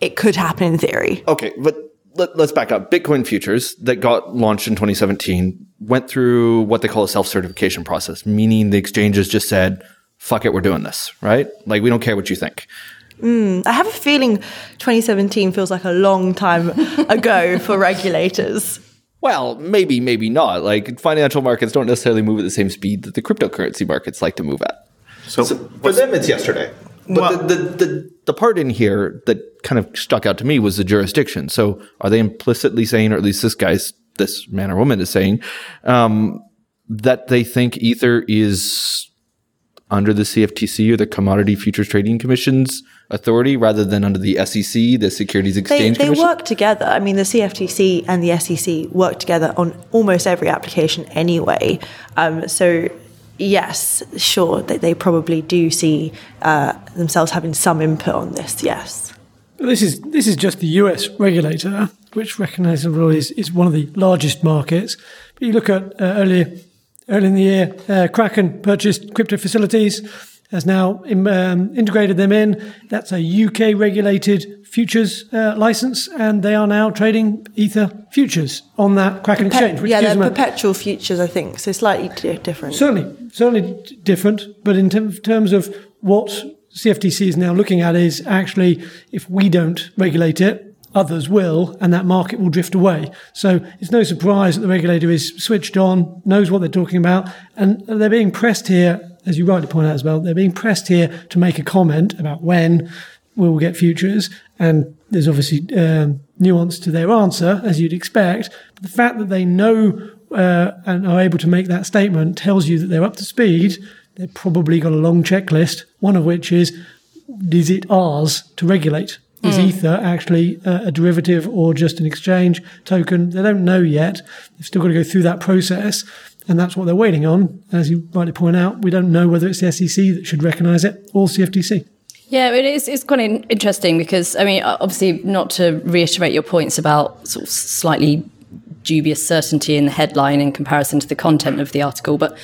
Speaker 4: It could happen in theory.
Speaker 1: Okay, but let, let's back up. Bitcoin futures that got launched in 2017 went through what they call a self certification process, meaning the exchanges just said, fuck it, we're doing this, right? Like, we don't care what you think.
Speaker 4: I have a feeling 2017 feels like a long time ago for regulators.
Speaker 1: Well, maybe, maybe not. Like, financial markets don't necessarily move at the same speed that the cryptocurrency markets like to move at.
Speaker 3: so,
Speaker 6: For them, it's yesterday.
Speaker 1: But
Speaker 3: Well-
Speaker 1: the, the, the, the part in here that kind of stuck out to me was the jurisdiction. So are they implicitly saying, or at least this guy's, this man or woman is saying, um, that they think Ether is under the CFTC or the Commodity Futures Trading Commission's authority rather than under the SEC, the Securities
Speaker 4: They,
Speaker 1: Exchange
Speaker 4: they
Speaker 1: Commission?
Speaker 4: work together. I mean, the CFTC and the SEC work together on almost every application anyway. Um, so, yes, sure, they, they probably do see uh, themselves having some input on this, yes.
Speaker 5: This is this is just the US regulator, which recognisable is, is one of the largest markets. But you look at uh, earlier early in the year, uh, Kraken purchased crypto facilities, has now im- um, integrated them in. That's a UK regulated futures uh, license, and they are now trading Ether futures on that Kraken exchange. Which
Speaker 4: yeah, they're
Speaker 5: them a-
Speaker 4: perpetual futures, I think, so slightly di- different.
Speaker 5: Certainly, certainly d- different. But in term- terms of what CFTC is now looking at, is actually if we don't regulate it, others will, and that market will drift away. So it's no surprise that the regulator is switched on, knows what they're talking about, and they're being pressed here, as you rightly point out as well. They're being pressed here to make a comment about when we will get futures, and there's obviously um, nuance to their answer, as you'd expect. But the fact that they know uh, and are able to make that statement tells you that they're up to speed. They've probably got a long checklist, one of which is, is it ours to regulate? Is Ether actually uh, a derivative or just an exchange token? They don't know yet. They've still got to go through that process. And that's what they're waiting on. As you rightly point out, we don't know whether it's the SEC that should recognise it or CFTC.
Speaker 2: Yeah, it is. It's quite interesting because I mean, obviously, not to reiterate your points about sort of slightly dubious certainty in the headline in comparison to the content of the article, but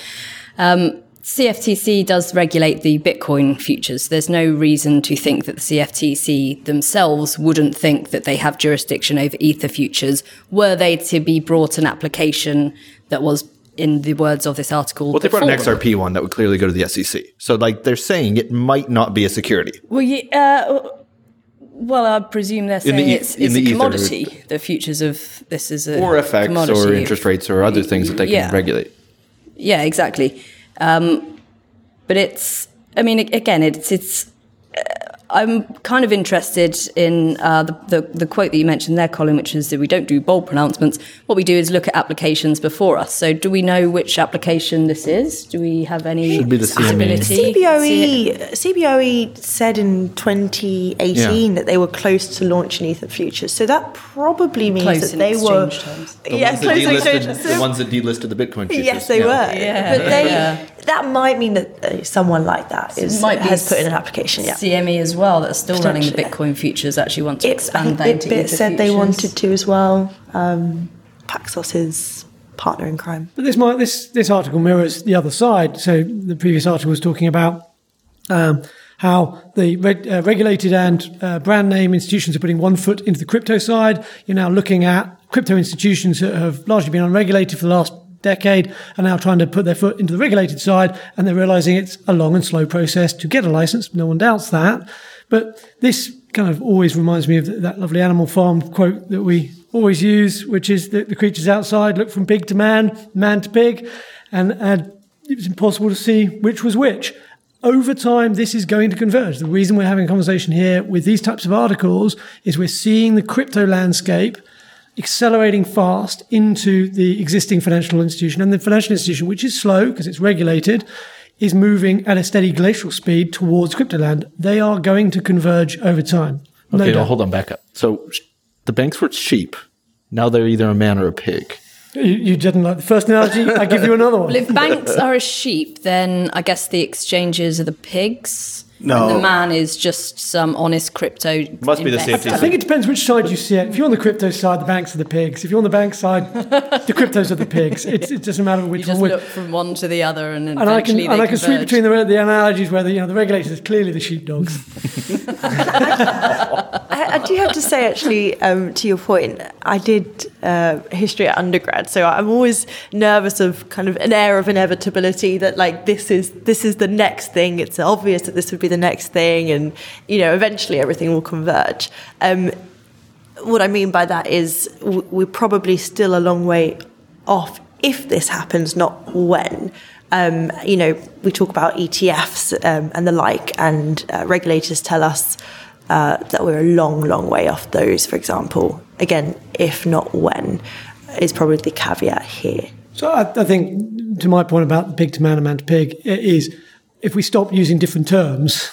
Speaker 2: um, CFTC does regulate the Bitcoin futures. There's no reason to think that the CFTC themselves wouldn't think that they have jurisdiction over Ether futures were they to be brought an application that was. In the words of this article,
Speaker 1: Well, they brought an. XRP one that would clearly go to the SEC. So, like, they're saying it might not be a security.
Speaker 2: Well, yeah, uh, well, I presume they're
Speaker 1: In the
Speaker 2: saying
Speaker 1: e-
Speaker 2: it's, it's a
Speaker 1: ether.
Speaker 2: commodity. The futures of this is a
Speaker 1: Or FX
Speaker 2: commodity.
Speaker 1: or interest rates or other things that they can
Speaker 2: Yeah.
Speaker 1: regulate.
Speaker 2: Yeah, exactly. Um, but it's, I mean, again, it's it's. I'm kind of interested in uh, the, the the quote that you mentioned there, Colin, which is that we don't do bold pronouncements. What we do is look at applications before us. So, do we know which application this is? Do we have any
Speaker 1: Should be the CME.
Speaker 2: visibility?
Speaker 4: CBOE, CBOE said in 2018
Speaker 1: Yeah.
Speaker 4: that they were close to launching Ether futures. So that probably means
Speaker 2: Close
Speaker 4: that
Speaker 2: in
Speaker 4: they were.
Speaker 2: terms.
Speaker 1: The
Speaker 4: yeah,
Speaker 1: ones that
Speaker 4: close in
Speaker 1: delisted,
Speaker 4: exchange
Speaker 1: the ones that delisted the Bitcoin futures.
Speaker 4: Yes, they
Speaker 1: Yeah.
Speaker 4: were.
Speaker 2: Yeah.
Speaker 4: But they,
Speaker 2: Yeah.
Speaker 4: That might mean that uh, someone like that is,
Speaker 2: might be
Speaker 4: has put in an application. Yeah.
Speaker 2: CME as well that's still running the Bitcoin futures actually want to
Speaker 4: It,
Speaker 2: expand
Speaker 4: think
Speaker 2: that
Speaker 4: Bit,
Speaker 2: into
Speaker 4: Bit
Speaker 2: Ether
Speaker 4: said they wanted to as well. Um, Paxos is partner in crime.
Speaker 5: But this might, this this article mirrors the other side. So the previous article was talking about um, how the reg, uh, regulated and uh, brand name institutions are putting one foot into the crypto side. You're now looking at crypto institutions that have largely been unregulated for the last decade are now trying to put their foot into the regulated side, and they're realizing it's a long and slow process to get a license. No one doubts that. But this kind of always reminds me of that lovely Animal Farm quote that we always use, which is that the creatures outside look from pig to man, man to pig, and, and it was impossible to see which was which. Over time, this is going to converge. The reason we're having a conversation here with these types of articles is we're seeing the crypto landscape accelerating fast into the existing financial institution. And the financial institution, which is slow because it's regulated, is moving at a steady glacial speed towards crypto land. They are going to converge over time. No
Speaker 1: Okay,
Speaker 5: doubt.
Speaker 1: now hold on, back up. So the banks were sheep. Now they're either a man or a pig.
Speaker 5: You, you didn't like the first analogy. I give you another one.
Speaker 2: Well, if banks are a sheep, then I guess the exchanges are the pigs.
Speaker 3: No.
Speaker 2: And the man is just some honest crypto.
Speaker 1: Must be the
Speaker 2: investor.
Speaker 1: CFTC.
Speaker 5: I think it depends which side you see it. If you're on the crypto side, the banks are the pigs. If you're on the bank side, the cryptos are the pigs. It's, it doesn't matter which
Speaker 2: You just
Speaker 5: one.
Speaker 2: look from one to the other, and,
Speaker 5: and I can
Speaker 2: eventually
Speaker 5: and I can sweep between the, the analogies where the you know the regulators are clearly the sheepdogs.
Speaker 4: I, I do have to say, actually, um, to your point, I did uh, history at undergrad, so I'm always nervous of kind of an air of inevitability that like this is this is the next thing. It's obvious that this would be the next thing, and you know, eventually everything will converge. Um, what I mean by that is w- we're probably still a long way off if this happens, not when. Um, you know, we talk about ETFs um, and the like, and uh, regulators tell us uh, that we're a long, long way off those, for example. Again, if not when, is probably the caveat here.
Speaker 5: So I, I think to my point about pig to man and man to pig is if we stop using different terms,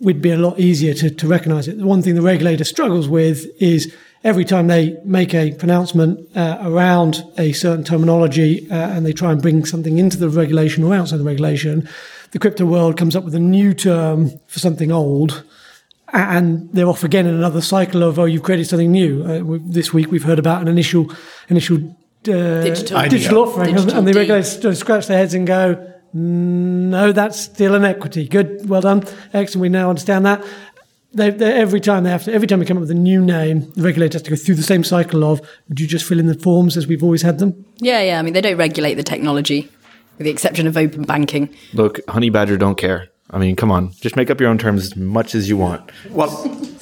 Speaker 5: we'd be a lot easier to, to recognise it. The one thing the regulator struggles with is every time they make a pronouncement uh, around a certain terminology uh, and they try and bring something into the regulation or outside the regulation, the crypto world comes up with a new term for something old. And they're off again in another cycle of oh, you've created something new. Uh, this week we've heard about an initial initial uh,
Speaker 2: Digital.
Speaker 5: digital offering, and-
Speaker 2: Digital
Speaker 5: and the
Speaker 2: deed.
Speaker 5: regulators sort of scratch their heads and go, no, that's still an equity. Good, well done, excellent. We now understand that. They, they, every time they have to, every time we come up with a new name, the regulator has to go through the same cycle of, would you just fill in the forms as we've always had them?
Speaker 2: Yeah, yeah. I mean, they don't regulate the technology, with the exception of open banking.
Speaker 1: Look, Honey Badger don't care. I mean, come on. Just make up your own terms as much as you want.
Speaker 3: Well,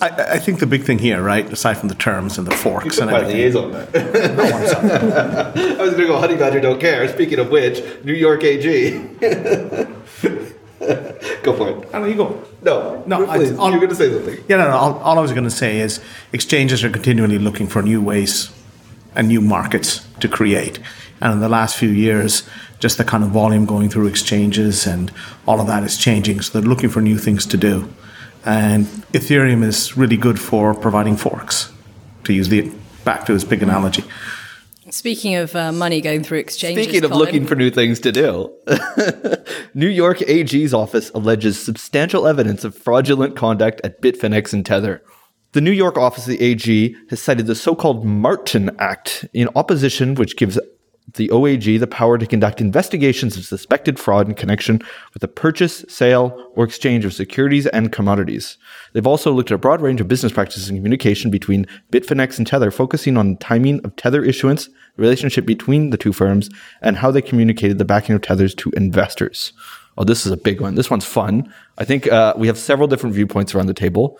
Speaker 3: I, I think the big thing here, right, aside from the terms and the forks and everything,
Speaker 6: on that. I was going to go Honey Badger don't care. Speaking of which, New York AG. Go for it.
Speaker 3: I know you go.
Speaker 6: No,
Speaker 3: No, I-
Speaker 6: please.
Speaker 3: I'll-
Speaker 6: You're going to say something.
Speaker 3: Yeah, no, no. All, all I was going to say is exchanges are continually looking for new ways and new markets to create. And in the last few years, just the kind of volume going through exchanges and all of that is changing. So they're looking for new things to do. And Ethereum is really good for providing forks, to use the back to his big analogy.
Speaker 2: Speaking of uh, money going through exchanges,
Speaker 1: Speaking of
Speaker 2: Colin,
Speaker 1: looking for new things to do, New York AG's office alleges substantial evidence of fraudulent conduct at Bitfinex and Tether. The New York office of the AG has cited the so called Martin Act in opposition, which gives the OAG the power to conduct investigations of suspected fraud in connection with the purchase, sale, or exchange of securities and commodities. They've also looked at a broad range of business practices and communication between Bitfinex and Tether, focusing on timing of Tether issuance, the relationship between the two firms, and how they communicated the backing of Tethers to investors. Oh, this is a big one. This one's fun. I think uh, we have several different viewpoints around the table.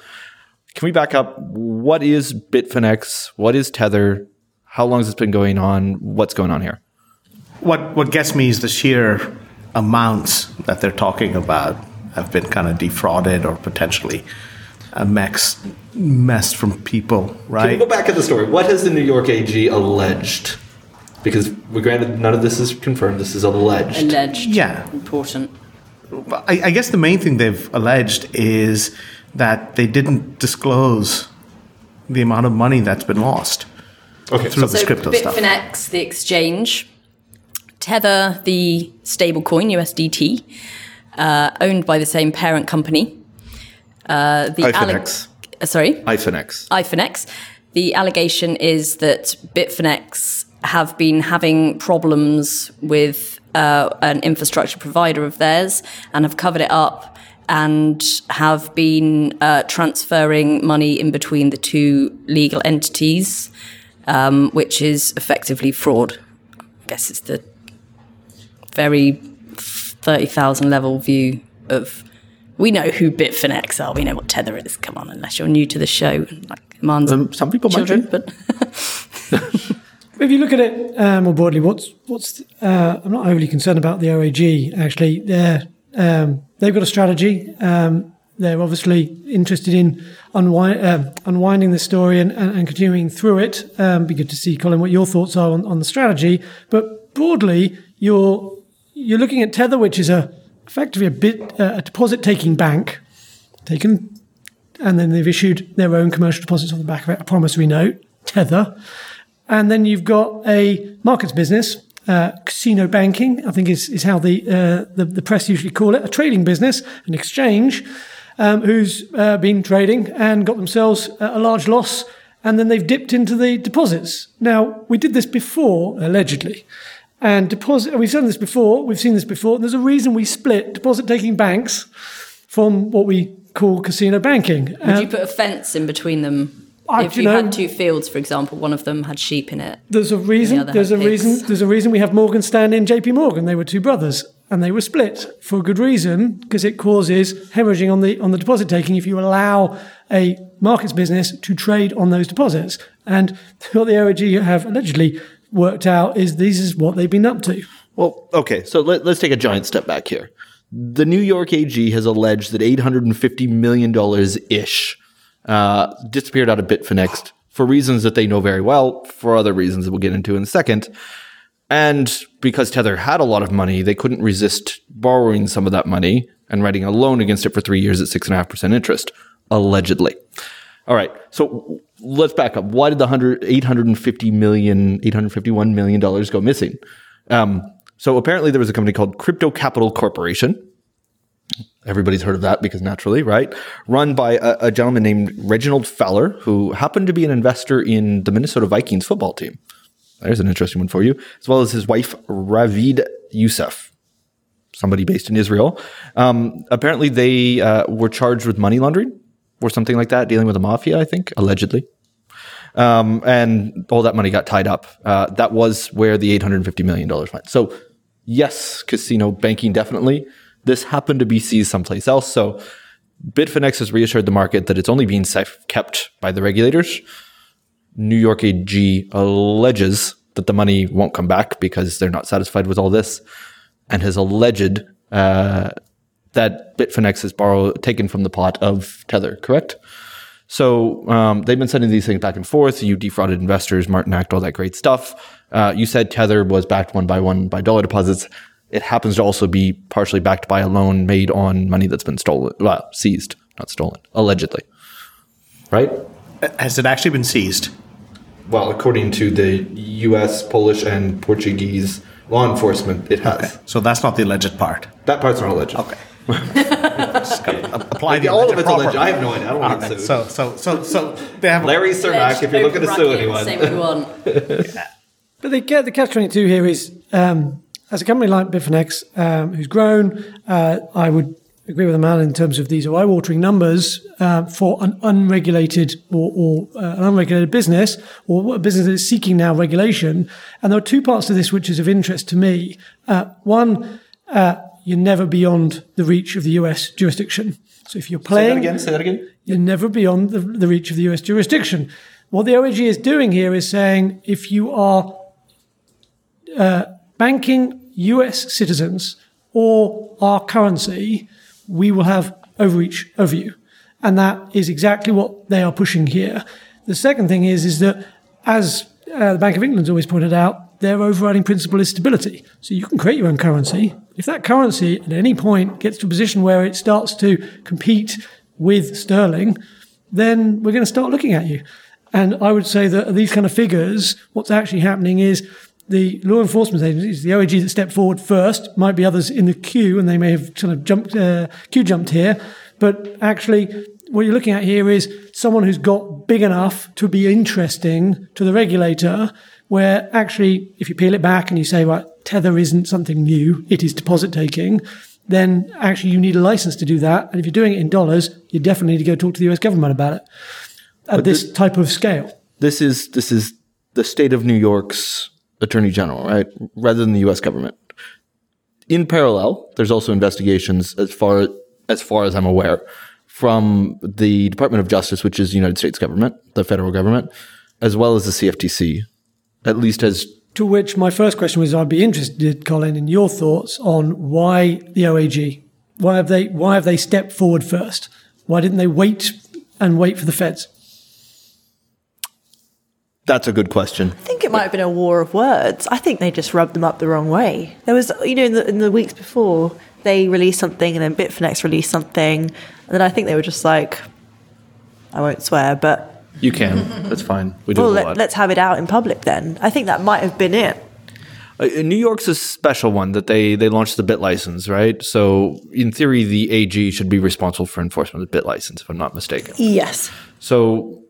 Speaker 1: Can we back up? What is Bitfinex? What is Tether? How long has this been going on? What's going on here?
Speaker 3: What what gets me is the sheer amounts that they're talking about have been kind of defrauded or potentially a mixed, messed from people,
Speaker 6: Can we
Speaker 3: right?
Speaker 6: go back at the story? What has the New York AG alleged? Because we granted none of this is confirmed. This is alleged.
Speaker 2: alleged.
Speaker 3: Yeah.
Speaker 2: important.
Speaker 3: I, I guess the main thing they've alleged is that they didn't disclose the amount of money that's been lost
Speaker 6: Okay,
Speaker 3: through
Speaker 6: so
Speaker 3: this crypto stuff.
Speaker 2: Bitfinex, the exchange, Tether, the stablecoin USDT, uh, owned by the same parent company. Uh, the
Speaker 1: Ifinex.
Speaker 2: uh, sorry,
Speaker 1: Ifinex.
Speaker 2: Ifinex. The allegation is that Bitfinex have been having problems with uh, an infrastructure provider of theirs and have covered it up and have been uh, transferring money in between the two legal entities, um, which is effectively fraud. I guess it's the very 30,000 level view of. We know who Bitfinex are. We know what Tether is. Come on, unless you're new to the show, like Man's
Speaker 1: Um, some people might
Speaker 2: children,
Speaker 1: be.
Speaker 2: but
Speaker 5: If you look at it uh, more broadly, what's what's uh, I'm not overly concerned about the OAG. Actually, they're um, they've got a strategy. Um, they're obviously interested in uh, unwinding the story and, and, and continuing through it. Um, be good to see, Colin, what your thoughts are on, on the strategy. But broadly, you're you're looking at Tether, which is a effectively a bit uh, a deposit taking bank, taken and then they've issued their own commercial deposits on the back of it, a promissory note, Tether. And then you've got a markets business, uh, casino banking, I think is, is how the, uh, the, the press usually call it, a trading business, an exchange, um, who's uh, been trading and got themselves a large loss, and then they've dipped into the deposits. Now, we did this before, allegedly. And deposit, we've done this before, we've seen this before, and there's a reason we split deposit taking banks from what we call casino banking.
Speaker 2: would you put a fence in between them?
Speaker 5: I-
Speaker 2: if
Speaker 5: you
Speaker 2: you
Speaker 5: know-
Speaker 2: had two fields, for example, one of them had sheep in it.
Speaker 5: There's a reason.
Speaker 2: other
Speaker 5: There's a
Speaker 2: had
Speaker 5: reason. There's a reason we have Morgan Stanley and J.P. Morgan. They were two brothers, and they were split for a good reason because it causes hemorrhaging on the on the deposit taking if you allow a markets business to trade on those deposits. And what the OAG have allegedly worked out is this is what they've been up to.
Speaker 1: Well, okay, so let, us take a giant step back here. The New York AG has alleged that $850 million ish uh, disappeared out of Bitfinex for reasons that they know very well, for other reasons that we'll get into in a second. And because Tether had a lot of money, they couldn't resist borrowing some of that money and writing a loan against it for three years at 6.5% interest, allegedly. All right, so let's back up. Why did the 100, 850 million, 851 million dollars go missing? Um, so apparently there was a company called Crypto Capital Corporation. Everybody's heard of that because naturally, right? Run by a, a gentleman named Reginald Fowler, who happened to be an investor in the Minnesota Vikings football team. There's an interesting one for you, as well as his wife, Ravid Yosef, somebody based in Israel. Um, apparently, they uh, were charged with money laundering or something like that, dealing with the mafia, I think, allegedly. Um, and all that money got tied up. Uh, that was where the $850 million went. So, yes, casino banking definitely. This happened to be seized someplace else. So, Bitfinex has reassured the market that it's only being kept by the regulators. New York AG alleges that the money won't come back because they're not satisfied with all this and has alleged uh, that Bitfinex has borrowed, taken from the pot of Tether, correct? So um, they've been sending these things back and forth. You defrauded investors, Martin Act, all that great stuff. Uh, you said Tether was backed one by one by dollar deposits. It happens to also be partially backed by a loan made on money that's been stolen, well, seized, not stolen, allegedly. Right?
Speaker 3: Has it actually been seized?
Speaker 6: Well, according to the U.S., Polish, and Portuguese law enforcement, it has.
Speaker 3: So that's not the alleged part.
Speaker 6: That part's not alleged.
Speaker 3: Okay. Apply the
Speaker 6: All of it's alleged. I have no idea. I don't want to
Speaker 3: Alright,
Speaker 6: get.
Speaker 3: So, so, so, so they have
Speaker 6: Larry Cermak, if you're looking to sue anyone.
Speaker 2: Say what you want.
Speaker 5: But the, the catch 22 here is um, as a company like Bitfinex, um, who's grown, uh, I would agree with the man in terms of these are eye watering numbers uh, for an unregulated or, or uh, an unregulated business or a business that is seeking now regulation. And there are two parts to this which is of interest to me. Uh, one, uh, you're never beyond the reach of the US jurisdiction. So if you're playing
Speaker 6: again. Say that again.
Speaker 5: you're never beyond the, the reach of the US jurisdiction. What the OAG is doing here is saying if you are uh, banking US citizens or our currency, we will have overreach over you. And that is exactly what they are pushing here. The second thing is, is that as uh, the Bank of England's always pointed out, their overriding principle is stability. So you can create your own currency. If that currency at any point gets to a position where it starts to compete with sterling, then we're going to start looking at you. And I would say that these kind of figures, what's actually happening is the law enforcement agencies, the OAG that stepped forward first, might be others in the queue, and they may have kind of jumped, uh, queue jumped here. But actually, what you're looking at here is someone who's got big enough to be interesting to the regulator, where actually, if you peel it back and you say, right, Tether isn't something new, it is deposit taking, then actually you need a license to do that. And if you're doing it in dollars, you definitely need to go talk to the US government about it at this type of scale.
Speaker 1: This is this is the state of New York's attorney general, right? Rather than the U.S. government. In parallel, there's also investigations as far as far as I'm aware from the Department of Justice, which is the United States government, the federal government, as well as the CFTC, at least as
Speaker 5: To which my first question was I'd be interested, Colin, in your thoughts on why the OAG? Why have they why have they stepped forward first? Why didn't they wait and wait for the feds?
Speaker 1: That's a good question.
Speaker 4: I think it might have been a war of words. I think they just rubbed them up the wrong way. There was, you know, in the, in the weeks before, they released something and then Bitfinex released something. And then I think they were just like, I won't swear, but
Speaker 1: You can. That's fine. We do
Speaker 4: well,
Speaker 1: it a
Speaker 4: let,
Speaker 1: lot.
Speaker 4: let's have it out in public then. I think that might have been it.
Speaker 1: Uh, New York's a special one that they they launched the BitLicense, right? So in theory, the AG should be responsible for enforcement of the BitLicense, if I'm not mistaken.
Speaker 4: Yes.
Speaker 1: So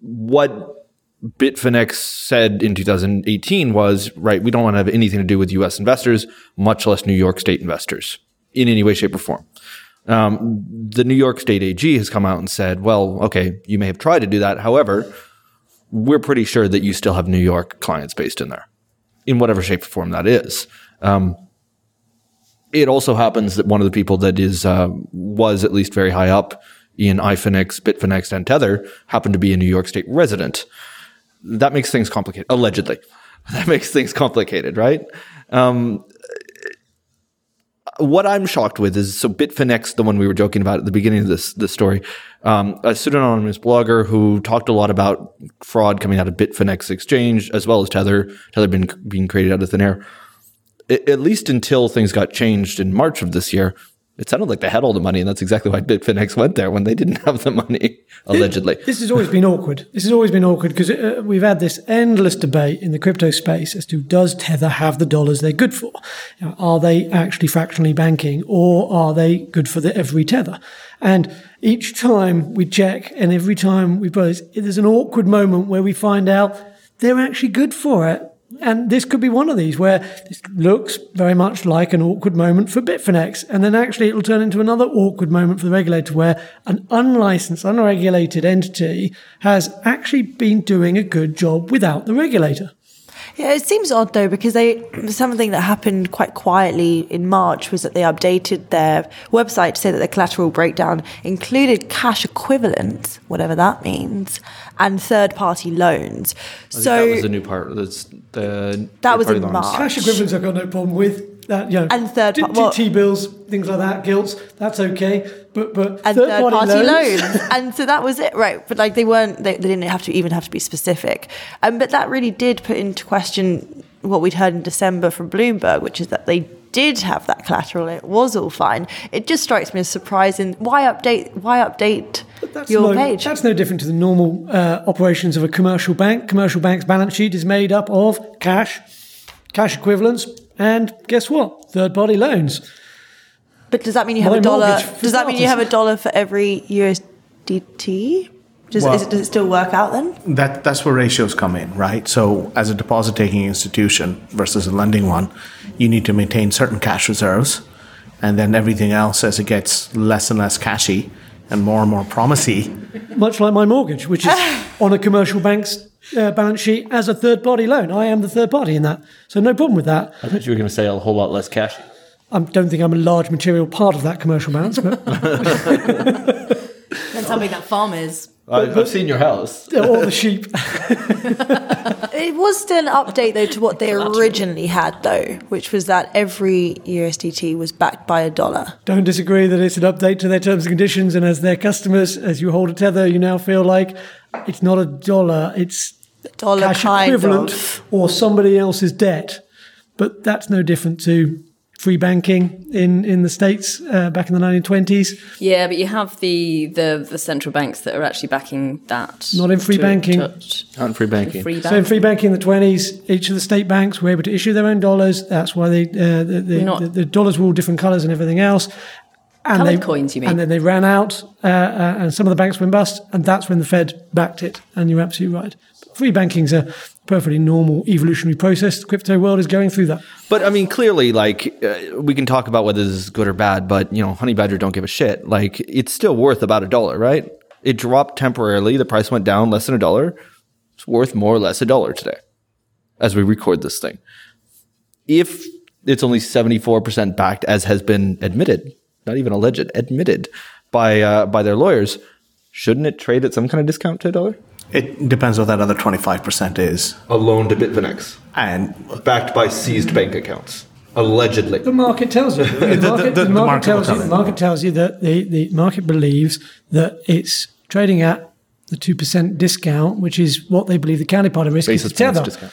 Speaker 1: what Bitfinex said in 2018 was, right, we don't want to have anything to do with US investors, much less New York state investors in any way, shape, or form. Um, the New York State AG has come out and said, well, okay, you may have tried to do that. However, we're pretty sure that you still have New York clients based in there, in whatever shape or form that is. Um, it also happens that one of the people that is uh, was at least very high up in iFinex, Bitfinex, and Tether happened to be a New York State resident. That makes things complicated. Allegedly, that makes things complicated, right? Um, what I'm shocked with is so Bitfinex, the one we were joking about at the beginning of this this story, um, a pseudonymous blogger who talked a lot about fraud coming out of Bitfinex exchange as well as Tether, Tether being being created out of thin air. A- At least until things got changed in March of this year, it sounded like they had all the money, and that's exactly why Bitfinex went there when they didn't have the money, allegedly.
Speaker 5: This has always been awkward. This has always been awkward because uh, we've had this endless debate in the crypto space as to does Tether have the dollars they're good for? You know, are they actually fractionally banking or are they good for the every Tether? And each time we check and every time we post, there's an awkward moment where we find out they're actually good for it. And this could be one of these where this looks very much like an awkward moment for Bitfinex. And then actually it'll turn into another awkward moment for the regulator where an unlicensed, unregulated entity has actually been doing a good job without the regulator.
Speaker 4: Yeah, it seems odd though because they something that happened quite quietly in March was that they updated their website to say that the collateral breakdown included cash equivalents, whatever that means, and third-party loans. So
Speaker 1: that was the new part. That's the
Speaker 4: That was in. March.
Speaker 5: Cash equivalents I've got no problem with. That you know,
Speaker 4: And third
Speaker 5: t-
Speaker 4: well,
Speaker 5: t bills, things like that, gilts. That's okay. But but
Speaker 4: and
Speaker 5: third
Speaker 4: third
Speaker 5: party
Speaker 4: party
Speaker 5: loans.
Speaker 4: loans. and so that was it, right? But like they weren't, they, they didn't have to even have to be specific. Um, but that really did put into question what we'd heard in December from Bloomberg, which is that they did have that collateral. It was all fine. It just strikes me as surprising. Why update? Why update
Speaker 5: That's
Speaker 4: your
Speaker 5: no,
Speaker 4: page?
Speaker 5: That's no different to the normal uh, operations of a commercial bank. Commercial bank's balance sheet is made up of cash, cash equivalents, and guess what? Third party loans.
Speaker 4: But does that mean you have
Speaker 5: My
Speaker 4: a dollar? Does that mean you have a dollar for every USDT? Does,
Speaker 3: Well-
Speaker 4: is it, does it still work out then?
Speaker 3: That that's where ratios come in, right? So as a deposit taking institution versus a lending one, you need to maintain certain cash reserves, and then everything else as it gets less and less cashy and more and more promisey.
Speaker 5: Much like my mortgage, which is on a commercial bank's uh, balance sheet as a third party loan. I am the third party in that. So no problem with that.
Speaker 6: I thought you were going to say a whole lot less cash.
Speaker 5: I don't think I'm a large material part of that commercial balance, but
Speaker 2: Depends how big that farm is.
Speaker 6: I, I've seen your house.
Speaker 5: all the sheep.
Speaker 4: It was still an update though to what they originally had though, which was that every USDT was backed by a dollar.
Speaker 5: don't disagree that it's an update to their terms and conditions. And as their customers, as you hold a tether, you now feel like it's not a dollar, it's
Speaker 4: Dollar
Speaker 5: cash equivalent
Speaker 4: of.
Speaker 5: or somebody else's debt. But that's no different to free banking in, in the States uh, back in the 1920s.
Speaker 2: Yeah, but you have the, the, the central banks that are actually backing that.
Speaker 5: Not in free
Speaker 2: to-
Speaker 5: banking.
Speaker 2: to-
Speaker 6: Not in free banking.
Speaker 2: free
Speaker 5: So in free banking in the 20s, each of the state banks were able to issue their own dollars. That's why they, uh, the, the,
Speaker 2: Not-
Speaker 5: the, the dollars were all different colours and everything else. And they,
Speaker 2: coins, you mean?
Speaker 5: And then they ran out, uh, uh, and some of the banks went bust, and that's when the Fed backed it. And you're absolutely right. Free banking's a perfectly normal evolutionary process. The crypto world is going through that.
Speaker 1: But I mean, clearly, like uh, we can talk about whether this is good or bad, but you know, Honey Badger don't give a shit. Like it's still worth about a dollar, right? It dropped temporarily. The price went down less than a dollar. It's worth more or less a dollar today, as we record this thing. If it's only seventy four percent backed, as has been admitted, not even alleged, admitted by uh, by their lawyers, shouldn't it trade at some kind of discount to a dollar?
Speaker 3: It depends what that other twenty five percent is,
Speaker 6: A loan to Bitfinex,
Speaker 3: and
Speaker 6: backed by seized bank accounts, allegedly.
Speaker 5: The market tells you. The market,
Speaker 3: the-
Speaker 5: the
Speaker 3: the
Speaker 5: market
Speaker 3: market
Speaker 5: tells you.
Speaker 3: tell
Speaker 5: The market tells you that the, the market believes that it's trading at the two percent discount, which is what they believe the counterparty risk
Speaker 1: Basis
Speaker 5: is to
Speaker 1: points
Speaker 5: tether.
Speaker 1: discount.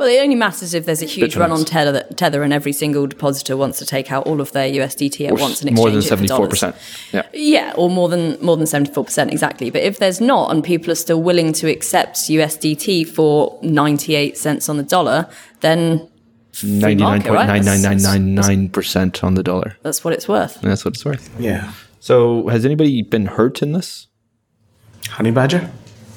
Speaker 2: Well, it only matters if there's a huge
Speaker 1: Bitfinex.
Speaker 2: run on tether, that, tether and every single depositor wants to take out all of their USDT at
Speaker 1: Or
Speaker 2: once and
Speaker 1: s- more
Speaker 2: exchange
Speaker 1: than
Speaker 2: it for
Speaker 1: seventy four
Speaker 2: dollars.
Speaker 1: percent. Yeah.
Speaker 2: Yeah, or more than more than seventy four percent exactly. But if there's not, and people are still willing to accept USDT for ninety eight cents on the dollar, then
Speaker 1: Ninety nine
Speaker 2: market,
Speaker 1: point
Speaker 2: right?
Speaker 1: nine nine nine
Speaker 2: That's-
Speaker 1: nine nine percent on the dollar.
Speaker 2: that's what it's worth.
Speaker 1: That's what it's worth.
Speaker 3: yeah,
Speaker 1: So, has anybody been hurt in this?
Speaker 3: honey badger.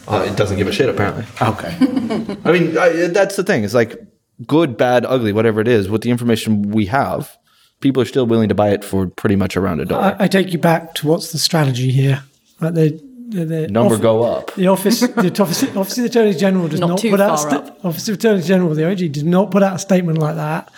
Speaker 6: Uh, it doesn't give a shit, apparently.
Speaker 3: Okay,
Speaker 1: I mean, I, that's the thing. It's like good, bad, ugly, whatever it is. With the information we have, people are still willing to buy it for pretty much around a dollar.
Speaker 5: I, I take you back to what's the strategy here. Right, the, the, the
Speaker 1: Number
Speaker 5: off-
Speaker 1: go up.
Speaker 5: The office, the office, office of the Attorney General does
Speaker 2: Not
Speaker 5: not,
Speaker 2: too
Speaker 5: put out. a
Speaker 2: far
Speaker 5: sta-
Speaker 2: up.
Speaker 5: office of Attorney General, the OG, does not put out a statement like that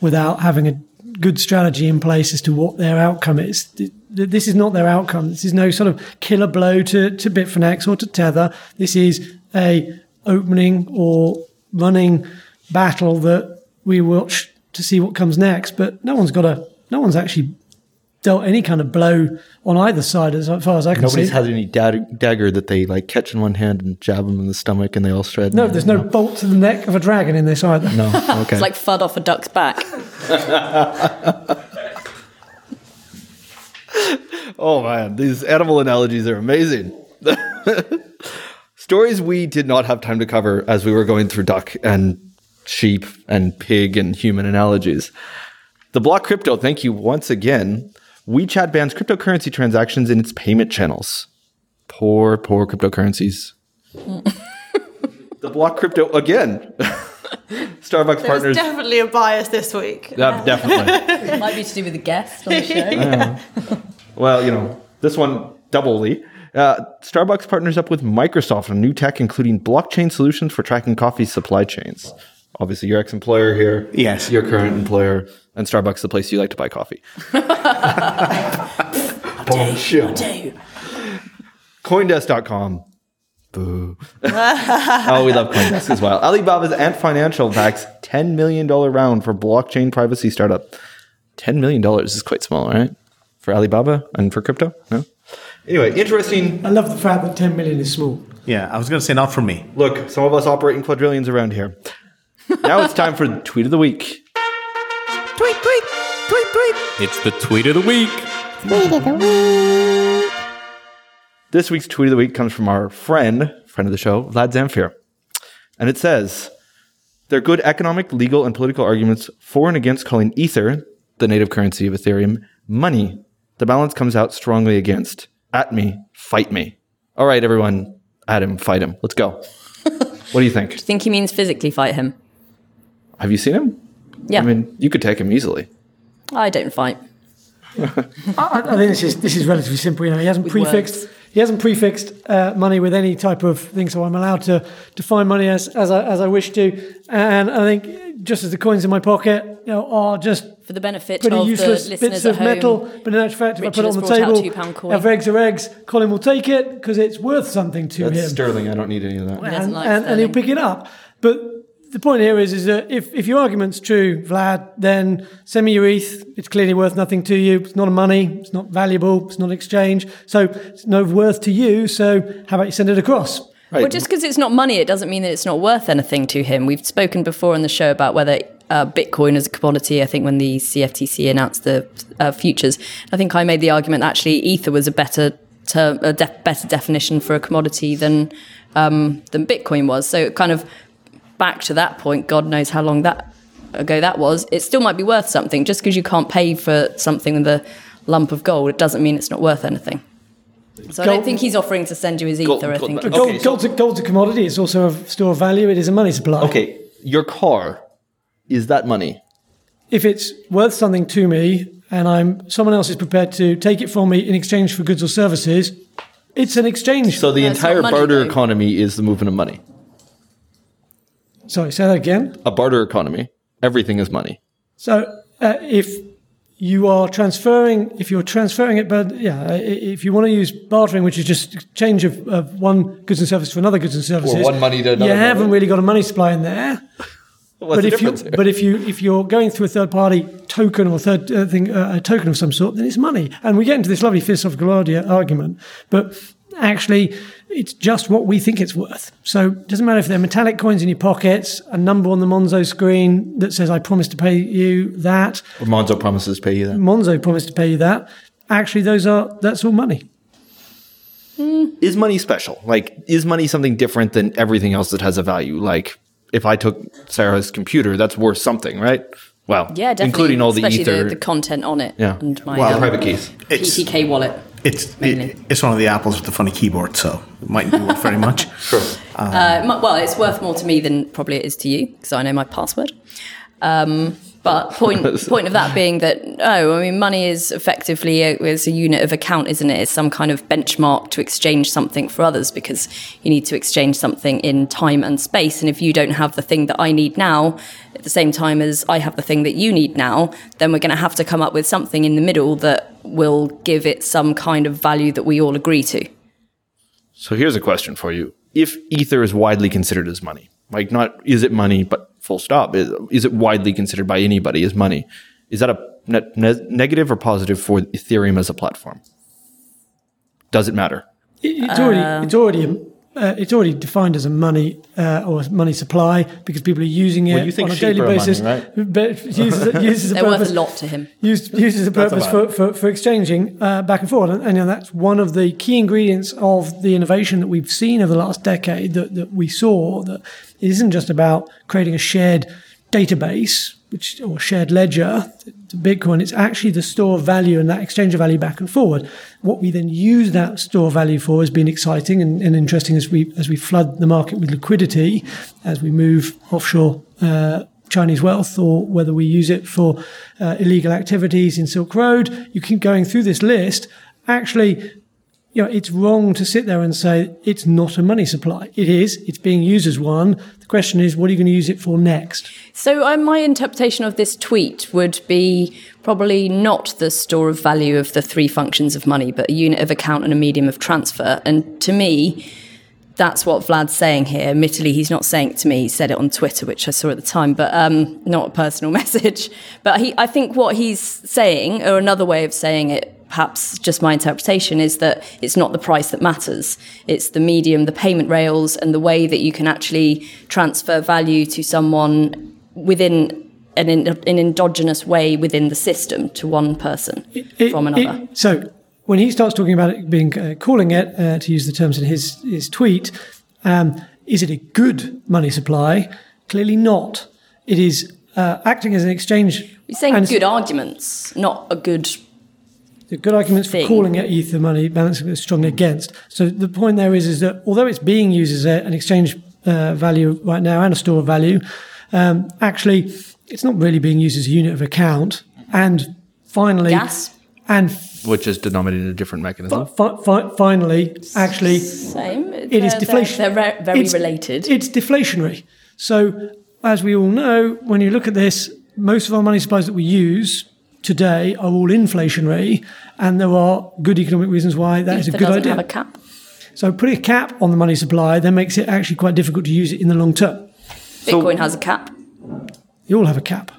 Speaker 5: without having a good strategy in place as to what their outcome is. Th- th- This is not their outcome. This is no sort of killer blow to, to Bitfinex or to Tether. This is a opening or running battle that we watch to see what comes next. But no one's got a, no one's actually dealt any kind of blow on either side as far as I can
Speaker 1: Nobody's
Speaker 5: see.
Speaker 1: Nobody's had any dag- dagger that they like catch in one hand and jab them in the stomach and they all shred.
Speaker 5: no, there's no bolt to the neck of a dragon in this either.
Speaker 1: No. Okay.
Speaker 2: It's like fud off a duck's back.
Speaker 1: oh man, these animal analogies are amazing. Stories we did not have time to cover as we were going through duck and sheep and pig and human analogies. The Block Crypto, thank you once again. WeChat bans cryptocurrency transactions in its payment channels. Poor, poor cryptocurrencies. the Block Crypto again. Starbucks
Speaker 4: There's
Speaker 1: partners.
Speaker 4: definitely a bias this week.
Speaker 1: Yeah, definitely.
Speaker 2: It might be to do with the guest on the show.
Speaker 1: Well, you know, this one doubly. Uh, Starbucks partners up with Microsoft on new tech, including blockchain solutions for tracking coffee supply chains. Obviously, your ex-employer here.
Speaker 3: Yes.
Speaker 1: Your current employer, and Starbucks, the place you like to buy coffee. Bullshit. Coindesk.com Boo. oh, we love Coindesk as well. Alibaba's Ant Financial backs $10 million round for blockchain privacy startup. $10 million is quite small, right? For Alibaba and for crypto? No? Anyway, interesting.
Speaker 5: I love the fact that 10 million is small.
Speaker 3: Yeah, I was going to say not for me.
Speaker 1: Look, some of us operate in quadrillions around here. now it's time for the tweet of the week.
Speaker 3: Tweet, tweet, tweet, tweet.
Speaker 7: It's the tweet of the week. Tweet of the week.
Speaker 1: This week's tweet of the week comes from our friend, friend of the show, Vlad Zamfir. And it says, There are good economic, legal, and political arguments for and against calling Ether, the native currency of Ethereum, money. The balance comes out strongly against. At me, fight me. All right, everyone, at him, fight him. Let's go. what do you think?
Speaker 2: I think he means physically fight him.
Speaker 1: Have you seen him?
Speaker 2: Yeah.
Speaker 1: I mean, you could take him easily.
Speaker 2: I don't fight.
Speaker 5: I, I think this is this is relatively simple. You know, he hasn't
Speaker 2: With
Speaker 5: prefixed
Speaker 2: words.
Speaker 5: he hasn't prefixed uh, money with any type of thing, so I'm allowed to define money as as I, as I wish to. And I think just as the coins in my pocket, you know, are just
Speaker 2: For the benefit
Speaker 5: pretty
Speaker 2: of
Speaker 5: useless
Speaker 2: the listeners
Speaker 5: bits
Speaker 2: at
Speaker 5: of
Speaker 2: home,
Speaker 5: metal. But in actual fact, if
Speaker 2: Richard
Speaker 5: I put it on the table,
Speaker 2: two pound coin.
Speaker 5: if eggs are eggs, Colin will take it because it's worth something to
Speaker 1: That's
Speaker 5: him.
Speaker 1: sterling. I don't need any of that.
Speaker 2: He doesn't
Speaker 5: and,
Speaker 2: like
Speaker 5: and, and he'll pick it up. But the point here is, is that if, if your argument's true, Vlad, then send me your ETH. It's clearly worth nothing to you. It's not a money. It's not valuable. It's not exchange. So it's no worth to you. So how about you send it across?
Speaker 1: Right.
Speaker 2: Well, just because it's not money, it doesn't mean that it's not worth anything to him. We've spoken before on the show about whether uh, Bitcoin as a commodity. I think when the CFTC announced the uh, futures, I think I made the argument actually Ether was a better term, a def- better definition for a commodity than um, than Bitcoin was. So kind of back to that point. God knows how long that ago that was. It still might be worth something. Just because you can't pay for something with a lump of gold, it doesn't mean it's not worth anything. So I don't think he's offering to send you his
Speaker 1: Gold-
Speaker 2: ether. I
Speaker 1: gold-
Speaker 2: think
Speaker 1: Okay,
Speaker 5: Gold,
Speaker 1: so-
Speaker 5: gold's, a, gold's a commodity. It's also a store of value. It is a money supply.
Speaker 1: Okay, your car is that money.
Speaker 5: If it's worth something to me and I'm someone else is prepared to take it from me in exchange for goods or services, it's an exchange.
Speaker 1: So the
Speaker 2: No, it's not
Speaker 1: entire
Speaker 2: money,
Speaker 1: barter
Speaker 2: though.
Speaker 1: economy is the movement of money.
Speaker 5: Sorry, say that again.
Speaker 1: A barter economy, everything is money.
Speaker 5: So uh, if you are transferring, if you're transferring it, but yeah, if you want to use bartering, which is just change of, of one goods and service for another goods and services, or
Speaker 1: one money to another.
Speaker 5: you
Speaker 1: another
Speaker 5: haven't
Speaker 1: money.
Speaker 5: really got a money supply in there.
Speaker 1: What's
Speaker 5: but
Speaker 1: the
Speaker 5: if you
Speaker 1: here?
Speaker 5: but if you if you're going through a third party token or third uh, thing, uh, a token of some sort, then it's money. And we get into this lovely philosophical argument, but actually, it's just what we think it's worth. So it doesn't matter if they're metallic coins in your pockets, a number on the Monzo screen that says, "I promise to pay you that."
Speaker 1: Or Monzo promises to pay you that.
Speaker 5: Monzo promised to pay you that. Actually, those are that's all money.
Speaker 1: Is money special? Like, is money something different than everything else that has a value? Like, if I took Sarah's computer, that's worth something, right? Well,
Speaker 2: Yeah, definitely.
Speaker 1: including all the
Speaker 2: especially
Speaker 1: ether.
Speaker 2: the, the content on it.
Speaker 1: Yeah.
Speaker 2: And my
Speaker 3: Well,
Speaker 2: um,
Speaker 1: private keys.
Speaker 2: PTK wallet.
Speaker 3: it's
Speaker 2: Mainly.
Speaker 3: it, it's one of the apples with the funny keyboard, so it mightn't be worth very much.
Speaker 1: Sure.
Speaker 2: Uh, well, it's worth more to me than probably it is to you because I know my password. Um, but point point of that being that oh, I mean, money is effectively a, is a unit of account, isn't it? It's some kind of benchmark to exchange something for others because you need to exchange something in time and space. And if you don't have the thing that I need now at the same time as I have the thing that you need now, then we're going to have to come up with something in the middle that will give it some kind of value that we all agree to.
Speaker 1: So here's a question for you: If ether is widely considered as money, like not is it money, but full stop, is, is it widely considered by anybody as money? Is that a ne- negative or positive for Ethereum as a platform? Does it matter?
Speaker 5: It- It's already it's already uh, it's already defined as a money uh, or money supply because people are using it
Speaker 1: Well, you think
Speaker 5: on a daily
Speaker 1: are money,
Speaker 5: basis.
Speaker 1: right?
Speaker 5: But uses, uses a
Speaker 2: They're worth a lot to him.
Speaker 5: used, uses a purpose for, for, for exchanging uh, back and forth, And, and you know, that's one of the key ingredients of the innovation that we've seen over the last decade that, that we saw that it isn't just about creating a shared database which or shared ledger to Bitcoin. It's actually the store of value and that exchange of value back and forward. What we then use that store of value for has been exciting and, and interesting as we as we flood the market with liquidity, as we move offshore uh, Chinese wealth or whether we use it for uh, illegal activities in Silk Road. You keep going through this list. Actually, you know, it's wrong to sit there and say it's not a money supply. It is. It's being used as one. The question is, what are you going to use it for next?
Speaker 2: So, uh, my interpretation of this tweet would be probably not the store of value of the three functions of money, but a unit of account and a medium of transfer. And to me, that's what Vlad's saying here. Admittedly, he's not saying it to me. He said it on Twitter, which I saw at the time, but um, not a personal message. But he, I think what he's saying, or another way of saying it, perhaps just my interpretation, is that it's not the price that matters. It's the medium, the payment rails, and the way that you can actually transfer value to someone within an, an endogenous way within the system to one person
Speaker 5: It-
Speaker 2: from another.
Speaker 5: it- so when he starts talking about it being uh, calling it, uh, to use the terms in his his tweet, um, is it a good money supply? Clearly not. It is uh, acting as an exchange.
Speaker 2: He's saying good arguments, not a good.
Speaker 5: The good arguments for calling it ether money, balancing it strongly against. So the point there is, is that although it's being used as a, an exchange uh, value right now and a store of value, um, actually it's not really being used as a unit of account. And finally,
Speaker 2: Gas?
Speaker 5: and
Speaker 1: Which is denominated in a different mechanism.
Speaker 5: fi- fi- finally, actually,
Speaker 2: Same.
Speaker 5: it is
Speaker 2: They're-
Speaker 5: deflation.
Speaker 2: They're, they're ve- very
Speaker 5: It's-
Speaker 2: related.
Speaker 5: It's deflationary. So, as we all know, when you look at this, most of our money supplies that we use today are all inflationary, and there are good economic reasons why that is a good idea.
Speaker 2: have a cap.
Speaker 5: so, putting a cap on the money supply then makes it actually quite difficult to use it in the long term.
Speaker 2: Bitcoin has a cap.
Speaker 5: You all have a cap.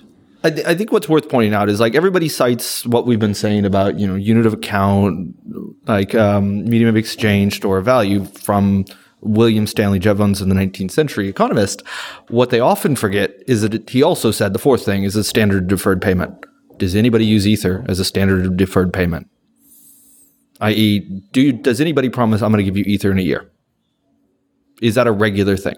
Speaker 1: I, th- I think what's worth pointing out is like everybody cites what we've been saying about you know unit of account, like um, medium of exchange, store of value from William Stanley Jevons in the 19th century economist. What they often forget is that it, he also said the fourth thing is a standard deferred payment. Does anybody use Ether as a standard of deferred payment? I.e., do does anybody promise I'm going to give you Ether in a year? Is that a regular thing?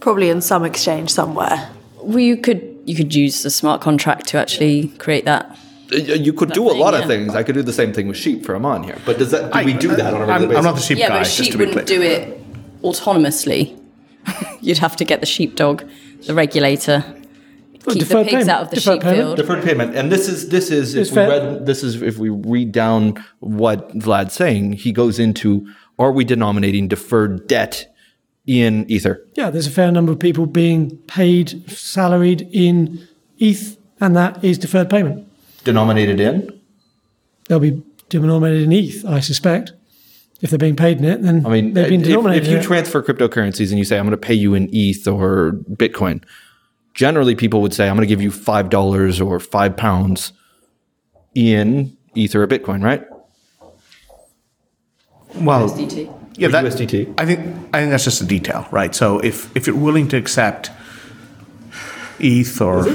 Speaker 4: Probably in some exchange somewhere.
Speaker 2: Well, you could you could use a smart contract to actually create that.
Speaker 1: Uh, You could do a
Speaker 2: thing,
Speaker 1: lot of things. I could do the same thing with sheep for Amon here. But does that do we do that on a regular
Speaker 3: I'm,
Speaker 1: basis?
Speaker 3: I'm not the sheep
Speaker 2: yeah,
Speaker 3: guy.
Speaker 2: but a
Speaker 3: just
Speaker 2: sheep
Speaker 3: to
Speaker 2: wouldn't do it autonomously. You'd have to get the sheepdog, the regulator, keep the
Speaker 5: deferred
Speaker 2: pigs
Speaker 5: payment.
Speaker 2: out of the
Speaker 5: Deferred
Speaker 2: sheep
Speaker 5: payment.
Speaker 2: field.
Speaker 1: deferred payment and this is this is if
Speaker 5: It's
Speaker 1: we read this is if we read down what vlad's saying he goes into are we denominating deferred debt in ether
Speaker 5: Yeah, there's a fair number of people being paid, salaried in ETH, and that is deferred payment.
Speaker 1: denominated in
Speaker 5: They'll be denominated in ETH, I suspect. If they're being paid in it, then
Speaker 1: i mean
Speaker 5: they've been
Speaker 1: if,
Speaker 5: denominated
Speaker 1: if you
Speaker 5: in it.
Speaker 1: transfer cryptocurrencies and you say i'm going to pay you in eth or bitcoin generally people would say i'm going to give you five dollars or five pounds in ether or bitcoin right
Speaker 3: Well,
Speaker 2: USDT.
Speaker 3: yeah, that,
Speaker 1: USDT.
Speaker 3: I think I think that's just a detail, right? So if if you're willing to accept ETH or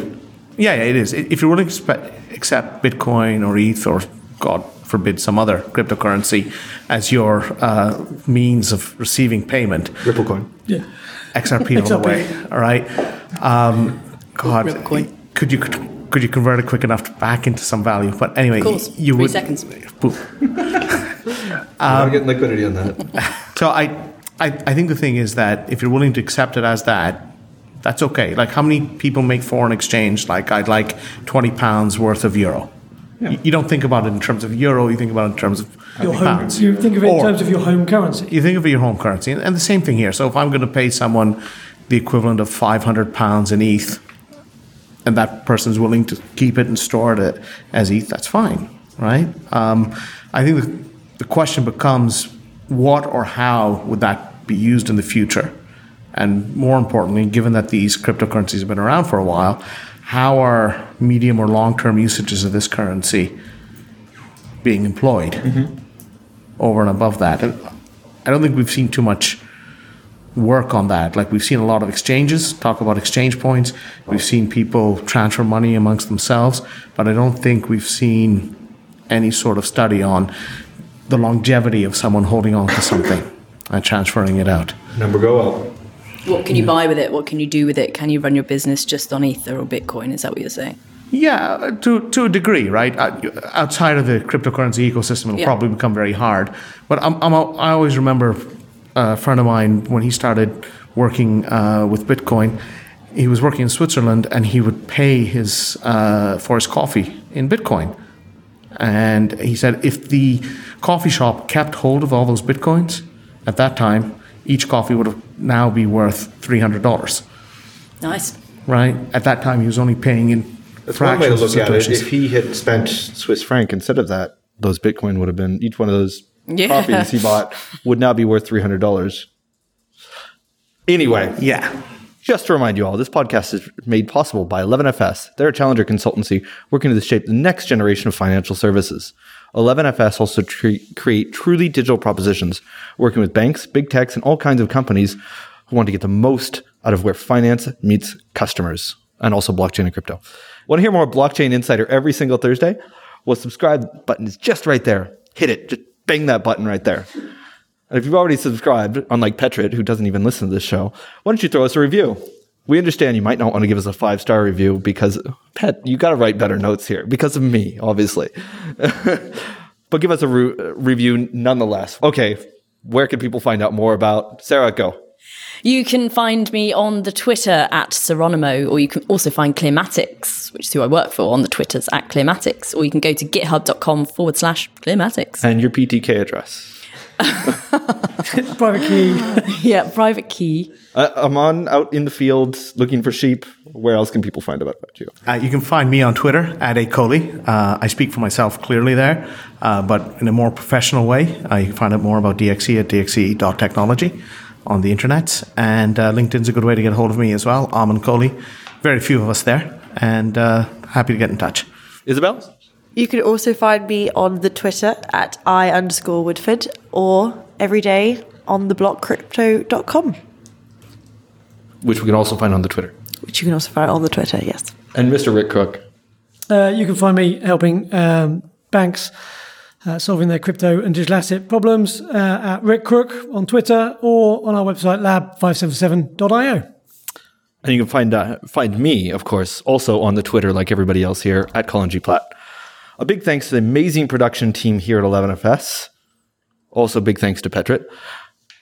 Speaker 3: yeah, yeah, it is. If you're willing to spe- accept Bitcoin or ETH or God forbid some other cryptocurrency as your uh, means of receiving payment,
Speaker 1: ripple coin
Speaker 5: Yeah.
Speaker 3: XRP all the way. All right. Um, God,
Speaker 2: Ripcoin.
Speaker 3: could you could you convert it quick enough to back into some value? But anyway,
Speaker 2: Of course,
Speaker 3: you
Speaker 2: three
Speaker 3: would.
Speaker 2: seconds.
Speaker 3: Boom.
Speaker 6: I'm getting liquidity on that.
Speaker 3: So I, I, I think the thing is that if you're willing to accept it as that, that's okay. Like how many people make foreign exchange? Like I'd like twenty pounds worth of euro. You, you don't think about it in terms of euro. You think about it in terms of
Speaker 5: Your home,
Speaker 3: pounds.
Speaker 5: you think of it in
Speaker 3: Or-
Speaker 5: terms of your home currency.
Speaker 3: you think of your home currency, and, and the same thing here. So if I'm going to pay someone the equivalent of 500 pounds in ETH, and that person's willing to keep it and store it as ETH, that's fine, right? Um, I think the, the question becomes what or how would that be used in the future? And more importantly, given that these cryptocurrencies have been around for a while, how are medium or long term usages of this currency being employed? Over and above that. And I don't think we've seen too much work on that. Like we've seen a lot of exchanges talk about exchange points. We've seen people transfer money amongst themselves, but I don't think we've seen any sort of study on the longevity of someone holding on to something and transferring it out.
Speaker 6: Number go up.
Speaker 2: What can you buy with it? What can you do with it? Can you run your business just on Ether or Bitcoin? Is that what you're saying?
Speaker 3: Yeah, to to a degree, right? Uh, Outside of the cryptocurrency ecosystem, it'll
Speaker 2: Yeah.
Speaker 3: probably become very hard. But I'm, I'm, I always remember a friend of mine when he started working uh, with Bitcoin. He was working in Switzerland, and he would pay his uh, for his coffee in Bitcoin. And he said if the coffee shop kept hold of all those bitcoins at that time, each coffee would have now be worth three hundred dollars.
Speaker 2: Nice.
Speaker 3: Right at that time, he was only paying in
Speaker 1: That's one way to
Speaker 3: fractions of
Speaker 1: look at it. If he had spent Swiss franc instead of that, those Bitcoin would have been each one of those
Speaker 2: Yeah.
Speaker 1: coffees he bought would now be worth three hundred dollars. Anyway,
Speaker 3: Yeah.
Speaker 1: just to remind you all, this podcast is made possible by 11FS. They're a challenger consultancy working to shape the next generation of financial services. 11FS also tre- create truly digital propositions, working with banks, big techs, and all kinds of companies who want to get the most out of where finance meets customers, and also blockchain and crypto. Want to hear more Blockchain Insider every single Thursday? Well, subscribe button is just right there. Hit it. Just bang that button right there. And if you've already subscribed, unlike Petrit, who doesn't even listen to this show, why don't you throw us a review? We understand you might not want to give us a five star review because, Pet, you got to write better notes here because of me, obviously. but give us a re- review nonetheless. Okay, where can people find out more about Sarah? Go.
Speaker 2: You can find me on the Twitter at Seronimo, or you can also find Clearmatics, which is who I work for, on the Twitters at Clearmatics, or you can go to github.com forward slash Clearmatics.
Speaker 1: And your PTK address.
Speaker 5: Private key.
Speaker 2: yeah, private key.
Speaker 1: Uh, I'm on out in the field looking for sheep. Where else can people find out about you?
Speaker 3: Uh, you can find me on Twitter at acoli. Uh, I speak for myself clearly there, uh, but in a more professional way. Uh, you can find out more about DXC at dxc.technology on the internet. And uh, LinkedIn's a good way to get a hold of me as well. Armin Coley. Very few of us there, and uh, happy to get in touch.
Speaker 1: Isabel?
Speaker 4: You can also find me on the Twitter at i underscore Woodford or every day on the theblockcrypto.com,
Speaker 1: Which we can also find on the Twitter.
Speaker 4: which you can also find on the Twitter, yes.
Speaker 1: And Mr. Rick Crook.
Speaker 5: Uh, you can find me helping um, banks uh, solving their crypto and digital asset problems uh, at Rick Crook on Twitter or on our website lab577.io.
Speaker 1: And you can find uh, find me, of course, also on the Twitter, like everybody else here, at Colin G. Platt. A big thanks to the amazing production team here at 11FS. Also, big thanks to Petrit,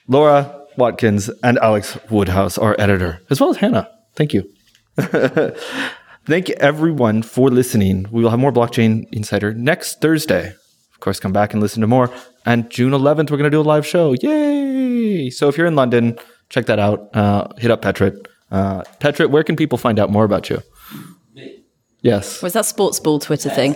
Speaker 1: Laura Watkins, and Alex Woodhouse, our editor, as well as Hannah. Thank you. Thank you, everyone, for listening. We will have more Blockchain Insider next Thursday. Of course, come back and listen to more. And June 11th, we're going to do a live show. Yay! So if you're in London, check that out. Uh, hit up Petrit. Uh, Petrit, where can people find out more about you? Me. Yes.
Speaker 2: Was that sports ball Twitter thing?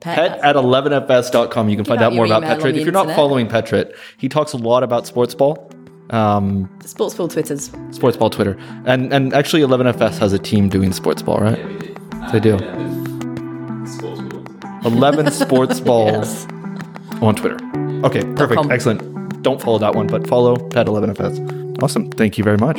Speaker 1: Pet at 11fs.com. You can find
Speaker 2: out
Speaker 1: out more about Petrit. If you're not following Petrit, he talks a lot about sports ball, um,
Speaker 2: Sports ball Twitters.
Speaker 1: sports ball Twitter. And and actually 11fs has a team doing sports ball, right? They do. 11 sports balls on Twitter. Okay, perfect. Excellent. Don't follow that one, but follow Pet 11fs. Awesome. Thank you very much.